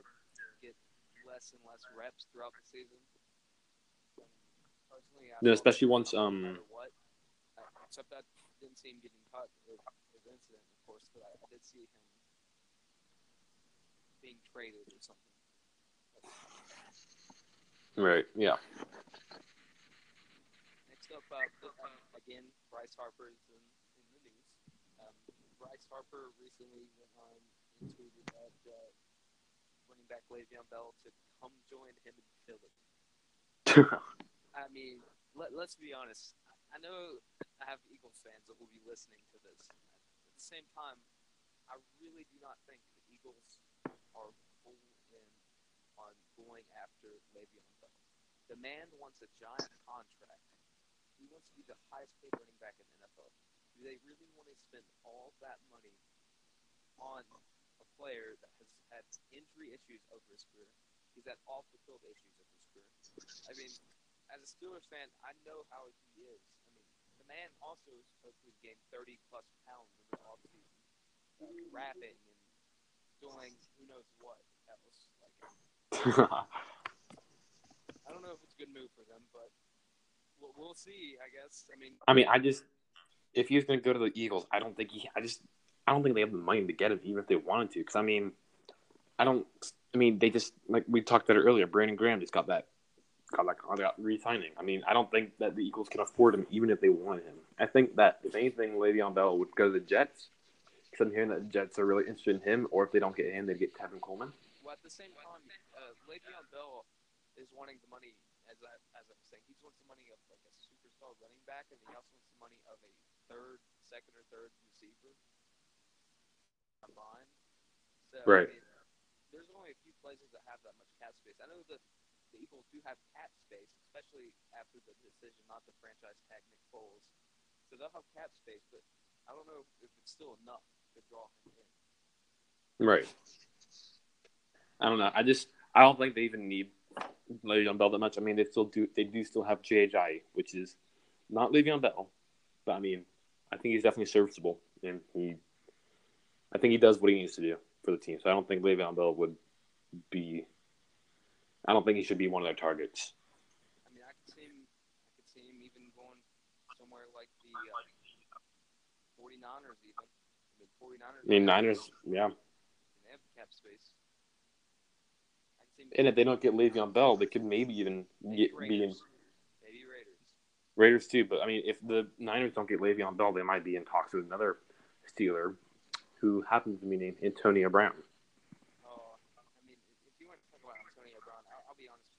get less and less reps throughout the season. Yeah, especially once um. What, except I didn't see him getting caught as incident, of course, but I did see him being traded or something. Right. Yeah. Next up, uh, again, Bryce Harper is in, in the news. Um, Bryce Harper recently went on and tweeted that uh, running back Le'Veon Bell to come join him in Philly. I mean, let, let's be honest. I know I have Eagles fans that will be listening to this. At the same time, I really do not think the Eagles are full in on going after Le'Veon Bell. The man wants a giant contract. He wants to be the highest paid running back in the NFL. Do they really want to spend all that money on a player that has had injury issues over his career? He's had off the field issues over his career. I mean, as a Steelers fan, I know how he is. I mean, the man also is supposed to gain 30 plus pounds in the offseason, uh, rapping and doing who knows what else. Like, I don't know if it's a good move for them, but we'll, we'll see. I guess. I mean, I mean, I just if he was going to go to the Eagles, I don't think he. I just I don't think they have the money to get him, even if they wanted to. Because I mean, I don't. I mean, they just like we talked about it earlier. Brandon Graham just got that got that got re-signing. I mean, I don't think that the Eagles can afford him, even if they wanted him. I think that if anything, Le'Veon Bell would go to the Jets. Because I'm hearing that the Jets are really interested in him, or if they don't get him, they'd get Tevin Coleman. well, at the same time, uh, Le'Veon Bell is wanting the money, as I as I was saying, he wants the money of like a superstar running back, and he also wants the money of a third, second or third receiver combined. So, Right. I mean, there's only a few places that have that much cap space. I know that the Eagles do have cap space, especially after the decision not to franchise tag Nick Foles. So they'll have cap space, but I don't know if it's still enough draw him in. Right. I don't know. I just I don't think they even need Le'Veon Bell that much. I mean, they still do. They do still have JHI, which is not Le'Veon Bell, but I mean, I think he's definitely serviceable, and he, I think he does what he needs to do for the team. So I don't think Le'Veon Bell would be. I don't think he should be one of their targets. I mean, I could see him. I could see him even going somewhere like the uh, 49ers, even. I mean, 49ers. I mean, Niners, yeah. They have cap space. I could see him And if they don't get Le'Veon Bell, they could maybe even maybe get, be in Raiders. Maybe Raiders. Raiders too. But I mean, if the Niners don't get Le'Veon Bell, they might be in talks with another Steeler, who happens to be named Antonio Brown. Oh, I mean, if- if you want to talk about Antonio Brown, I'll, I'll be honest.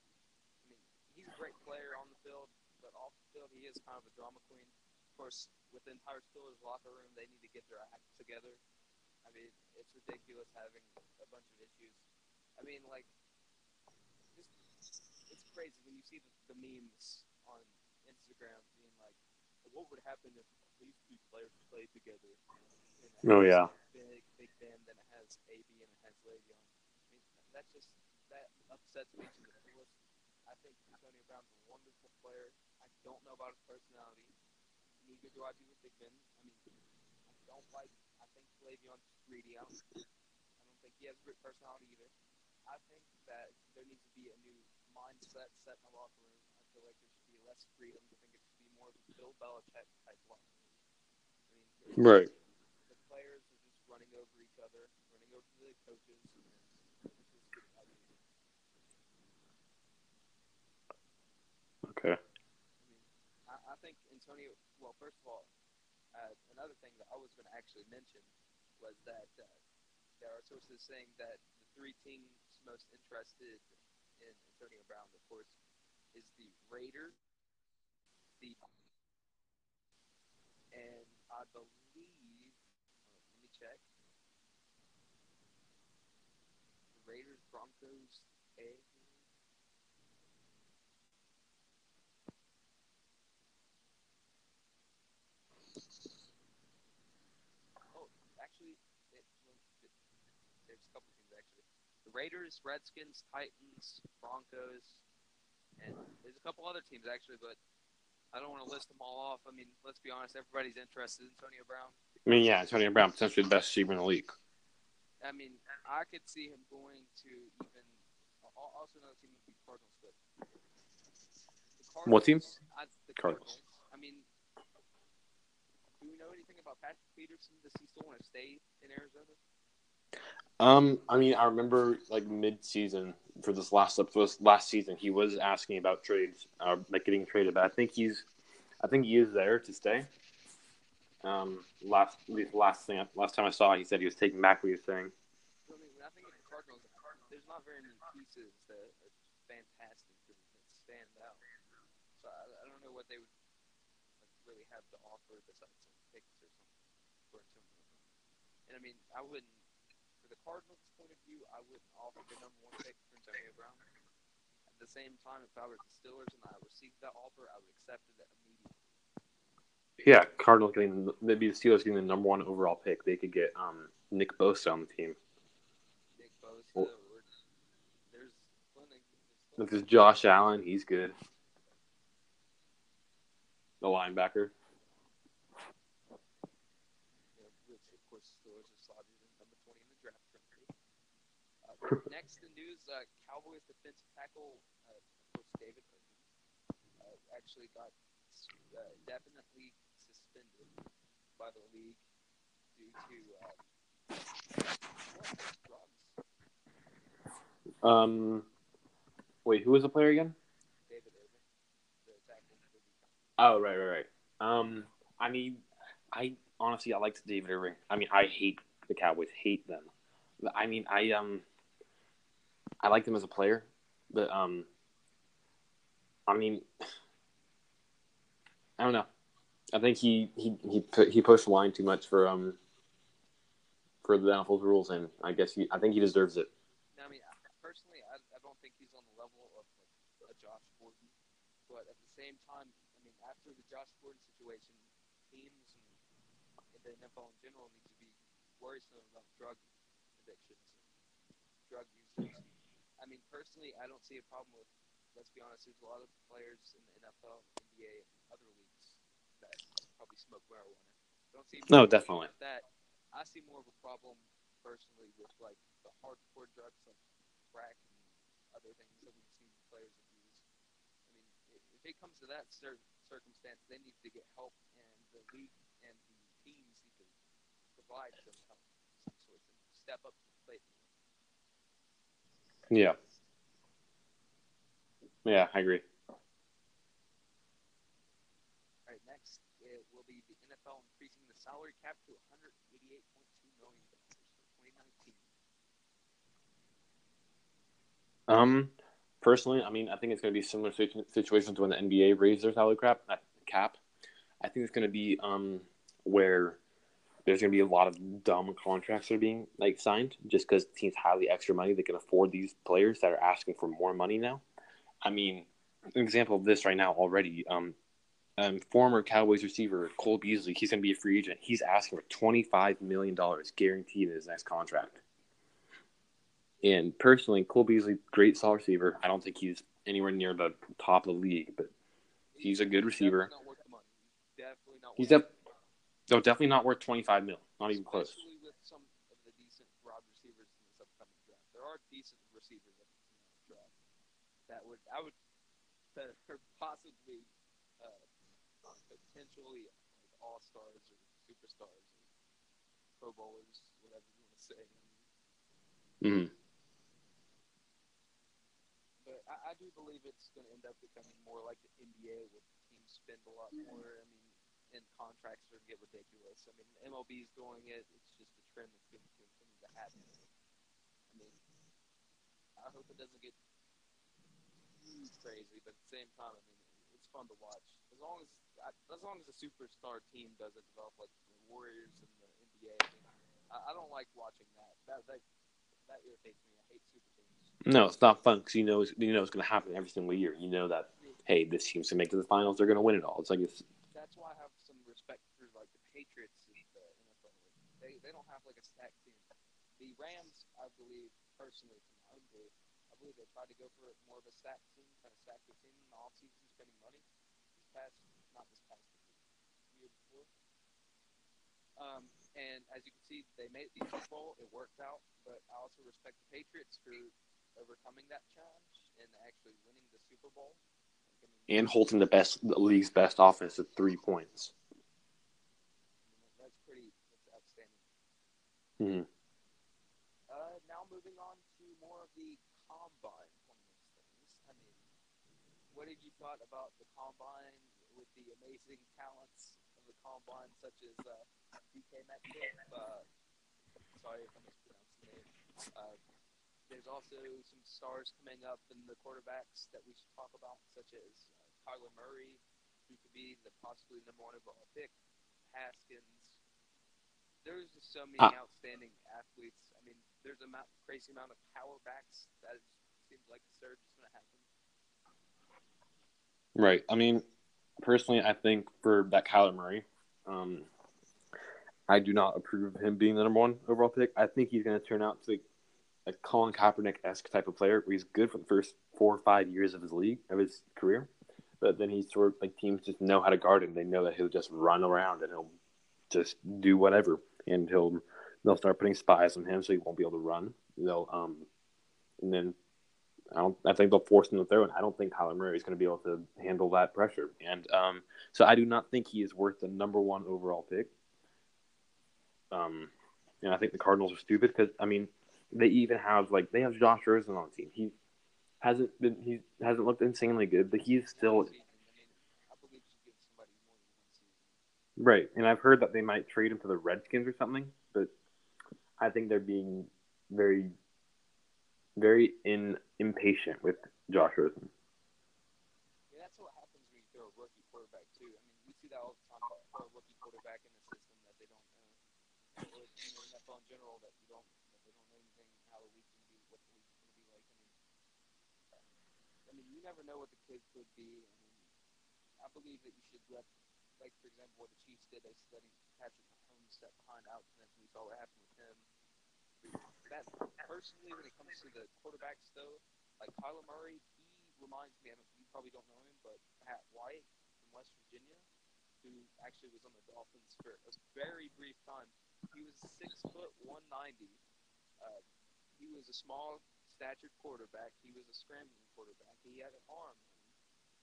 I mean, he's a great player on the field, but off the field, he is kind of a drama queen. Of course, with the entire Steelers locker room, they need to get their act together. I mean, it's ridiculous having a bunch of issues. I mean, like, just it's crazy when you see the, the memes on Instagram being like, "What would happen if these two players played together?" And it Oh, yeah. Big Big Ben, then it has AB, and it has Le'Veon. I mean, that just that upsets me to the fullest. I think Antonio Brown's a wonderful player. I don't know about his personality. Neither do I do with Big Ben. I mean, I don't like. I think Le'Veon's greedy. I don't, I don't think he has a great personality either. I think that there needs to be a new mindset set in the locker room. I feel like there should be less freedom. I think it should be more of a Bill Belichick type locker room. I mean, Right. the players are just running over each other, running over the coaches. And it's just, I mean, Okay. I mean, I, I think Antonio. Well, first of all, uh, another thing that I was going to actually mention was that uh, there are sources saying that the three teams most interested in Antonio Brown, of course, is the Raiders, the and I believe. uh, let me check. The Raiders, Broncos, and Oh, actually, it, it, there's a couple teams actually. The Raiders, Redskins, Titans, Broncos, and there's a couple other teams actually, but I don't want to list them all off. I mean, let's be honest, everybody's interested in Antonio Brown. I mean, yeah, Antonio Brown, potentially the best receiver in the league. I mean, I could see him going to even al- also another team would be Cardinals, but the What team? I, the Cardinals. Cardinals. I mean, do we know anything about Patrick Peterson? Does he still want to stay in Arizona? Um, I mean, I remember like mid-season for this last for this last season, he was asking about trades, uh, like getting traded. But I think he's, I think he is there to stay. Um, last last thing last time I saw, he said he was taking back what he was saying. I mean, when I think of the Cardinals, there's not very many pieces that fantastic that stand out. So I, don't know what they would really have to offer besides picks or something. And I mean, I wouldn't, Cardinals' point of view, I wouldn't offer the number one pick for Antonio Brown. At the same time, if I were the Steelers and I received that offer, I would accept it immediately. Yeah, Cardinals getting maybe the Steelers getting the number one overall pick. They could get um Nick Bosa on the team. Nick Bosa, Well- there's plenty. There's This is Josh Allen. He's good. The linebacker. you know, which of course Steelers are slotted in number 20 in the draft currently. Uh, next in news, uh, Cowboys defensive tackle, uh, of course David Irving, uh, actually got uh, definitely suspended by the league due to uh, drugs. Um, wait, who was the player again? David Irving, the tackle Oh, right, right, right. Um, I mean, I honestly I liked David Irving. I mean, I hate the Cowboys, hate them. I mean, I um, I like them as a player, but um, I mean, I don't know. I think he he he pu- he pushed the line too much for um for the NFL rules, and I guess he I think he deserves it. I mean, personally, I, I don't think he's on the level of like, a Josh Gordon, but at the same time, I mean, after the Josh Gordon situation, teams and, the NFL in general need to be worrisome about drug addictions and drug users. I mean, personally, I don't see a problem with. Let's be honest. There's a lot of players in the NFL, NBA, and other leagues that probably smoke marijuana. Don't see No, definitely. with that. I see more of a problem personally with like the hardcore drugs like crack and other things that we've seen players abuse. I mean, if, if it comes to that cir- circumstance, they need to get help, and the league and the teams need to provide some help of some sort and step up to the plate. Yeah. Yeah, I agree. All right, next it will be the NFL increasing the salary cap to 188.2 million for 2019. Um, personally, I mean, I think it's going to be similar situ- situations to when the NBA raised their salary cap. uh, Cap. I think it's going to be um where there's going to be a lot of dumb contracts that are being like signed just because teams have the extra money they can afford these players that are asking for more money now. I mean, an example of this right now already. Um, um, former Cowboys receiver Cole Beasley, he's going to be a free agent. He's asking for twenty five million dollars guaranteed in his next contract. And personally, Cole Beasley, great solid receiver. I don't think he's anywhere near the top of the league, but He's a good receiver. Definitely not worth the money. Definitely not. he's def- no, definitely not worth twenty five mil. Not even close. With some of the decent broad receivers in this upcoming draft. There are decent receivers in this draft that would I would that are possibly uh, potentially like all stars or superstars or pro bowlers, whatever you want to say. hmm But I, I do believe it's going to end up becoming more like the NBA, where teams spend a lot more. I mean, and contracts are get ridiculous. I mean, MLB is doing it. It's just a trend that's going to continue to happen. I mean, I hope it doesn't get crazy, but at the same time, I mean, it's fun to watch. As long as as long as a superstar team doesn't develop like the Warriors and the NBA, I, mean, I, I don't like watching that. That that that irritates me. I hate super teams. No, it's not fun because you know you know it's going to happen every single year. You know that hey, this team's going to make to the finals. They're going to win it all. It's like it's that's why I have some respect for like the Patriots in the NFL. They don't have like a stacked team. The Rams, I believe personally, from my own belief, I believe they tried to go for more of a stacked team, kind of stack their team in the offseason, spending money. This past, not this past year, year before. Um, and as you can see, they made the Super Bowl. It worked out, but I also respect the Patriots for overcoming that challenge and actually winning the Super Bowl. And holding the best, the league's best offense at three points. that's pretty that's outstanding. Mhm. Uh, now moving on to more of the combine things. I mean, what have you thought about the combine with the amazing talents of the combine, such as uh, DK Metcalf? Uh, sorry if I mispronounced the name. Uh, there's also some stars coming up in the quarterbacks that we should talk about, such as uh, Kyler Murray, who could be the possibly number one overall pick, Haskins. There's just so many Ah. outstanding athletes. I mean, there's a crazy amount of power backs that it seems like a surge is going to happen. Right. I mean, personally, I think for that Kyler Murray, um, I do not approve of him being the number one overall pick. I think he's going to turn out to be a Colin Kaepernick esque type of player, where he's good for the first four or five years of his league of his career, but then he's sort of like teams just know how to guard him. They know that he'll just run around and he'll just do whatever, and he'll they'll start putting spies on him, so he won't be able to run. They'll um, and then I don't. I think they'll force him to throw, and I don't think Kyler Murray is going to be able to handle that pressure. And um, so I do not think he is worth the number one overall pick. Um, and I think the Cardinals are stupid because I mean they even have like they have Josh Rosen on the team. He hasn't been he hasn't looked insanely good, but he's still Season, I mean, I believe you should give somebody more than one season. Right. And I've heard that they might trade him to the Redskins or something, but I think they're being very, very in impatient with Josh Rosen. Yeah, that's what happens when you throw a rookie quarterback too. I mean, we see that all the time. You throw a rookie quarterback in a system that they don't know, or the NFL in general that you don't that they don't know anything how the league's gonna be, what the league's gonna be like. I mean, I mean, you never know what the kid could be. I mean, I believe that you should let, like for example, what the Chiefs did. They letting Patrick Mahomes step behind Smith, and we saw what happened with him. That personally, when it comes to the quarterbacks, though, like Kyler Murray, he reminds me. I mean, you probably don't know him, but Pat White from West Virginia, who actually was on the Dolphins for a very brief time. He was six foot one ninety. Uh, he was a small statured quarterback. He was a scrambling quarterback. He had an arm,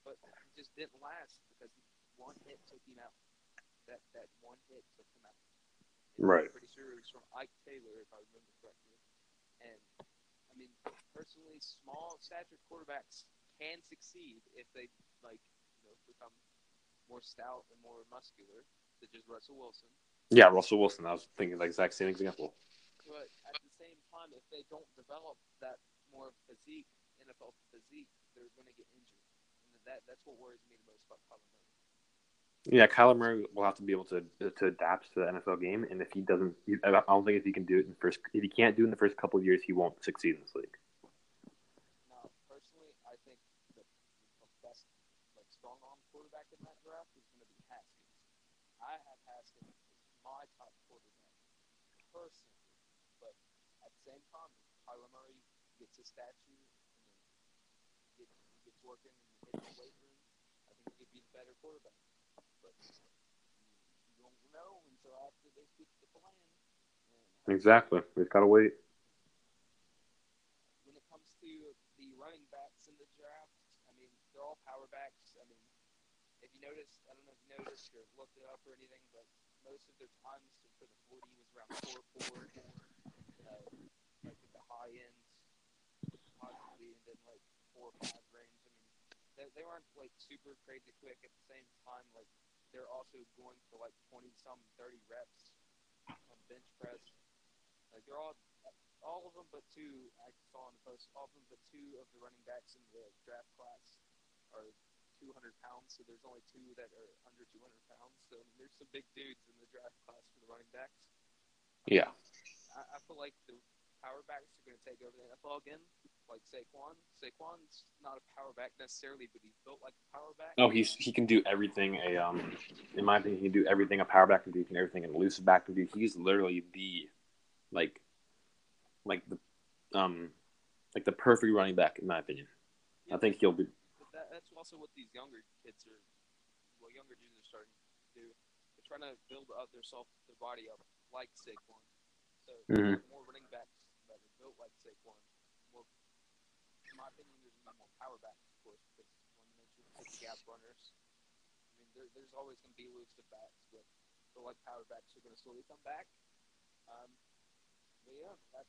but he just didn't last because one hit took him out. That that one hit took him out. And Right. I'm pretty sure it was from Ike Taylor, if I remember correctly. And I mean, personally, small statured quarterbacks can succeed if they like, you know, become more stout and more muscular, such as Russell Wilson. Yeah, Russell Wilson. I was thinking the exact same example. But at the same time, if they don't develop that more physique, NFL physique, they're going to get injured. And that that's what worries me the most about Kyler Murray. Yeah, Kyler Murray will have to be able to to adapt to the NFL game, and if he doesn't, I don't think if he can do it in first, if he can't do it in the first couple of years, he won't succeed in this league. Now, personally, I think the, best like strong arm quarterback in that draft is going to be Haskins. I have Haskins as my top quarterback personally, but at the same time, Kyler Murray gets his statue and then get, gets working and hits the weight room, I think he could be the better quarterback. But you don't know until after they speak the plan. And Exactly. We've got to wait. when it comes to the running backs in the draft, I mean, they're all power backs. I mean, if you notice, I don't know if you noticed or looked it up or anything, but most of their times for the 40 was around 4 4, uh, like at the high end, possibly, and then like 4 5 range. I mean, they, they weren't like super crazy quick at the same time. Like, they're also going for like 20 some 30 reps on bench press. Like, they're all all of them but two, I saw in the post, all of them but two of the running backs in the draft class are 200 pounds, so there's only two that are under 200 pounds. So I mean, there's some big dudes in the draft class for the running backs. Yeah. I, I feel like the power backs are going to take over the NFL again, like Saquon. Saquon's not a power back necessarily, but he's built like a power back. Oh, he's he can do everything. A um, in my opinion, he can do everything a power back can do. He can everything an elusive back can do. He's literally the, like, like the, um, like the perfect running back in my opinion. I think he'll be. But that, that's also what these younger kids are, well, younger dudes are starting to do. They're trying to build up their self, their body up like Saquon. So Mhm. more running backs that are built like Saquon, more in my opinion, there's gonna be more power backs, of course, because when you mention pick gap runners, I mean, there, there's always gonna be elusive backs, but feel like power backs are gonna slowly come back. Um, but yeah, that,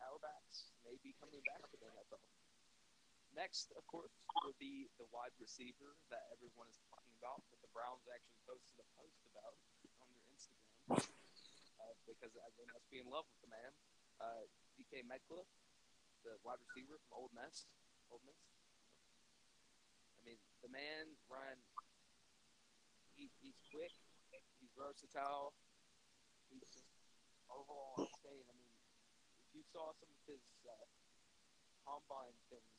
power backs may be coming back to the NFL. Next, of course, would be the wide receiver that everyone is talking about, that the Browns actually posted a post about on their Instagram uh, because they must be in love with the man. Uh, DK Metcalf, the wide receiver from Ole Miss. Ole Miss. I mean, the man run. He, he's quick. He's versatile. He's just overall insane. I mean, if you saw some of his uh, combine things,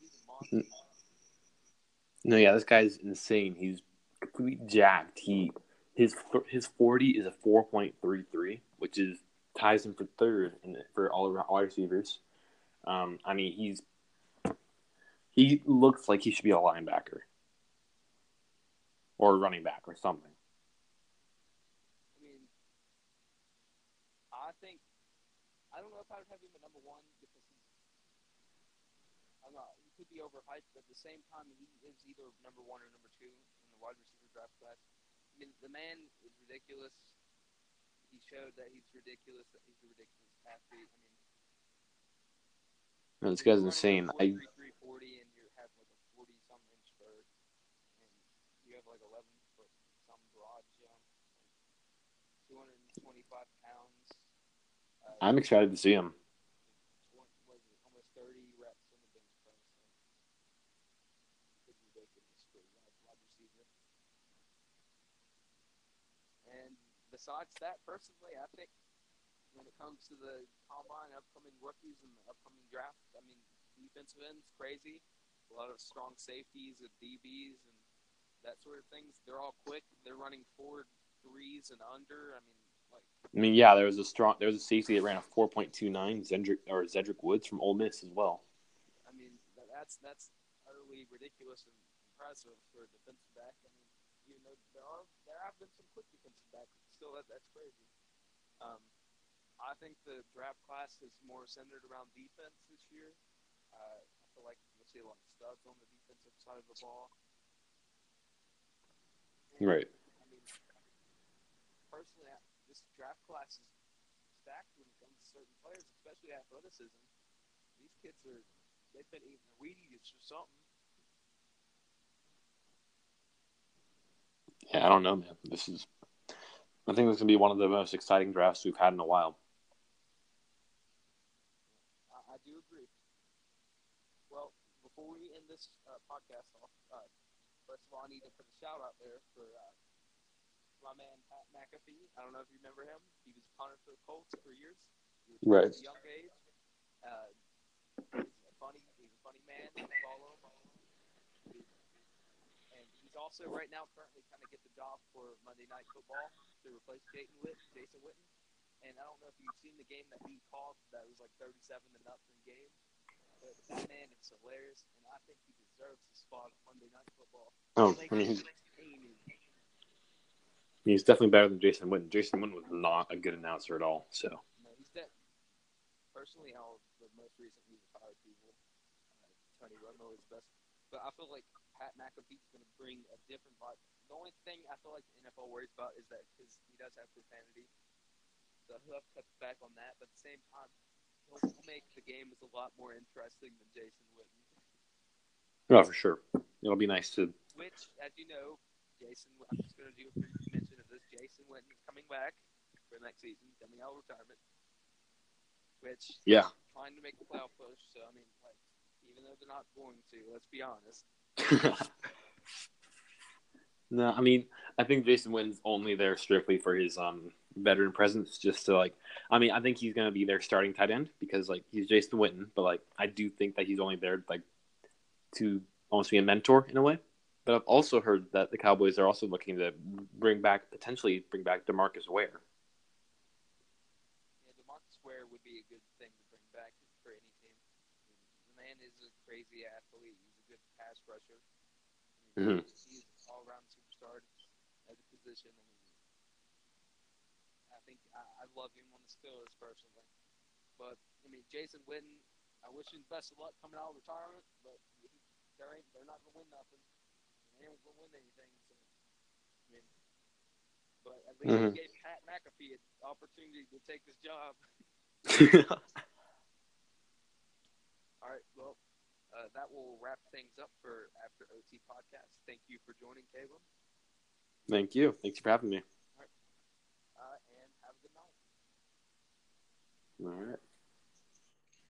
he's a monster. No, yeah, this guy's insane. He's completely jacked. He his his forty is a four point three three, which is ties him for third in, for all wide receivers. Um, I mean, he's he looks like he should be a linebacker or running back or something. I mean, I think I don't know if I would have him at number one because he's I'm not. He could be overhyped, but at the same time, he is either number one or number two in the wide receiver draft class. I mean, the man is ridiculous. He showed that he's ridiculous. That he's a ridiculous athlete. I mean, no, this guy's insane. I 340 and you have like a 40 some inch bird, and you have like 11 foot some broad jump, like 225 pounds. Uh, I'm excited to see him. what was it, almost 30 reps on the bench press. So it's ridiculous for a wide, wide receiver. And besides that, personally, I think when it comes to the combine, upcoming rookies and the upcoming draft, I mean, defensive ends crazy. A lot of strong safeties and DBs and that sort of things. They're all quick. They're running forward threes and under. I mean, like I mean, yeah, there was a strong there was a safety that ran a four point two nine, Zedrick or Zedrick Woods from Ole Miss as well. I mean, that's that's utterly ridiculous and impressive for a defensive back. I mean, you know, there are there have been some quick defensive backs. Still, that that's crazy. Um, I think the draft class is more centered around defense this year. Uh, I feel like you'll see a lot of studs on the defensive side of the ball. And, Right. I mean, personally, I- this draft class is stacked when it comes to certain players, especially athleticism. These kids are they've been eating the Wheaties or something. Yeah, I don't know, man. This is I think this is gonna be one of the most exciting drafts we've had in a while. I, I do agree. Well, before we end this uh, podcast off, uh, first of all, I need to put a shout out there for uh, my man Pat McAfee. I don't know if you remember him. He was a punter for the Colts for years. He was Right. At a young age. Uh, he's a funny. He's a funny man. Follow. He's also right now currently trying to get the job for Monday Night Football to replace Jason Witt, Jason Witten. And I don't know if you've seen the game that he called that was like 37 to nothing game. But that man is hilarious, and I think he deserves a spot on Monday Night Football. Oh, I mean, he's, he's definitely better than Jason Witten. Jason Witten was not a good announcer at all. So No, he's that. Personally, all the most recently retired people, uh, Tony Romo is best. But I feel like Pat McAfee's going to bring a different vibe. The only thing I feel like the NFL worries about is that because he does have profanity, so he'll have to cut back on that. But at the same time, he'll make the games a lot more interesting than Jason Witten. no, for sure, it'll be nice to. Which, as you know, Jason, I'm just going to do a brief mention of this. Jason Witten is coming back for next season, coming out of retirement. Which Yeah. trying to make the playoff push. So I mean, like, even though they're not going to, let's be honest. no, I mean, I think Jason Witten's only there strictly for his um veteran presence, just to like. I mean, I think he's gonna be their starting tight end because like he's Jason Witten, but like I do think that he's only there like to almost be a mentor in a way. But I've also heard that the Cowboys are also looking to bring back potentially bring back Demarcus Ware. Yeah, Demarcus Ware would be a good thing to bring back for any team. The man is a crazy athlete. He's a good pass rusher. I mean, Mhm. He's an all-around superstar at the position. I mean, I think I, I love him on the Steelers personally. But I mean, Jason Witten, I wish him best of luck coming out of retirement, but he, there ain't they're not gonna win nothing. They ain't gonna win anything. So, I mean, but at least Mhm. he gave Pat McAfee an opportunity to take this job. All right, well, uh, that will wrap things up for After OT podcast. Thank you for joining, Caleb, Thank you. Thanks for having me. uh, and have a good night. All right.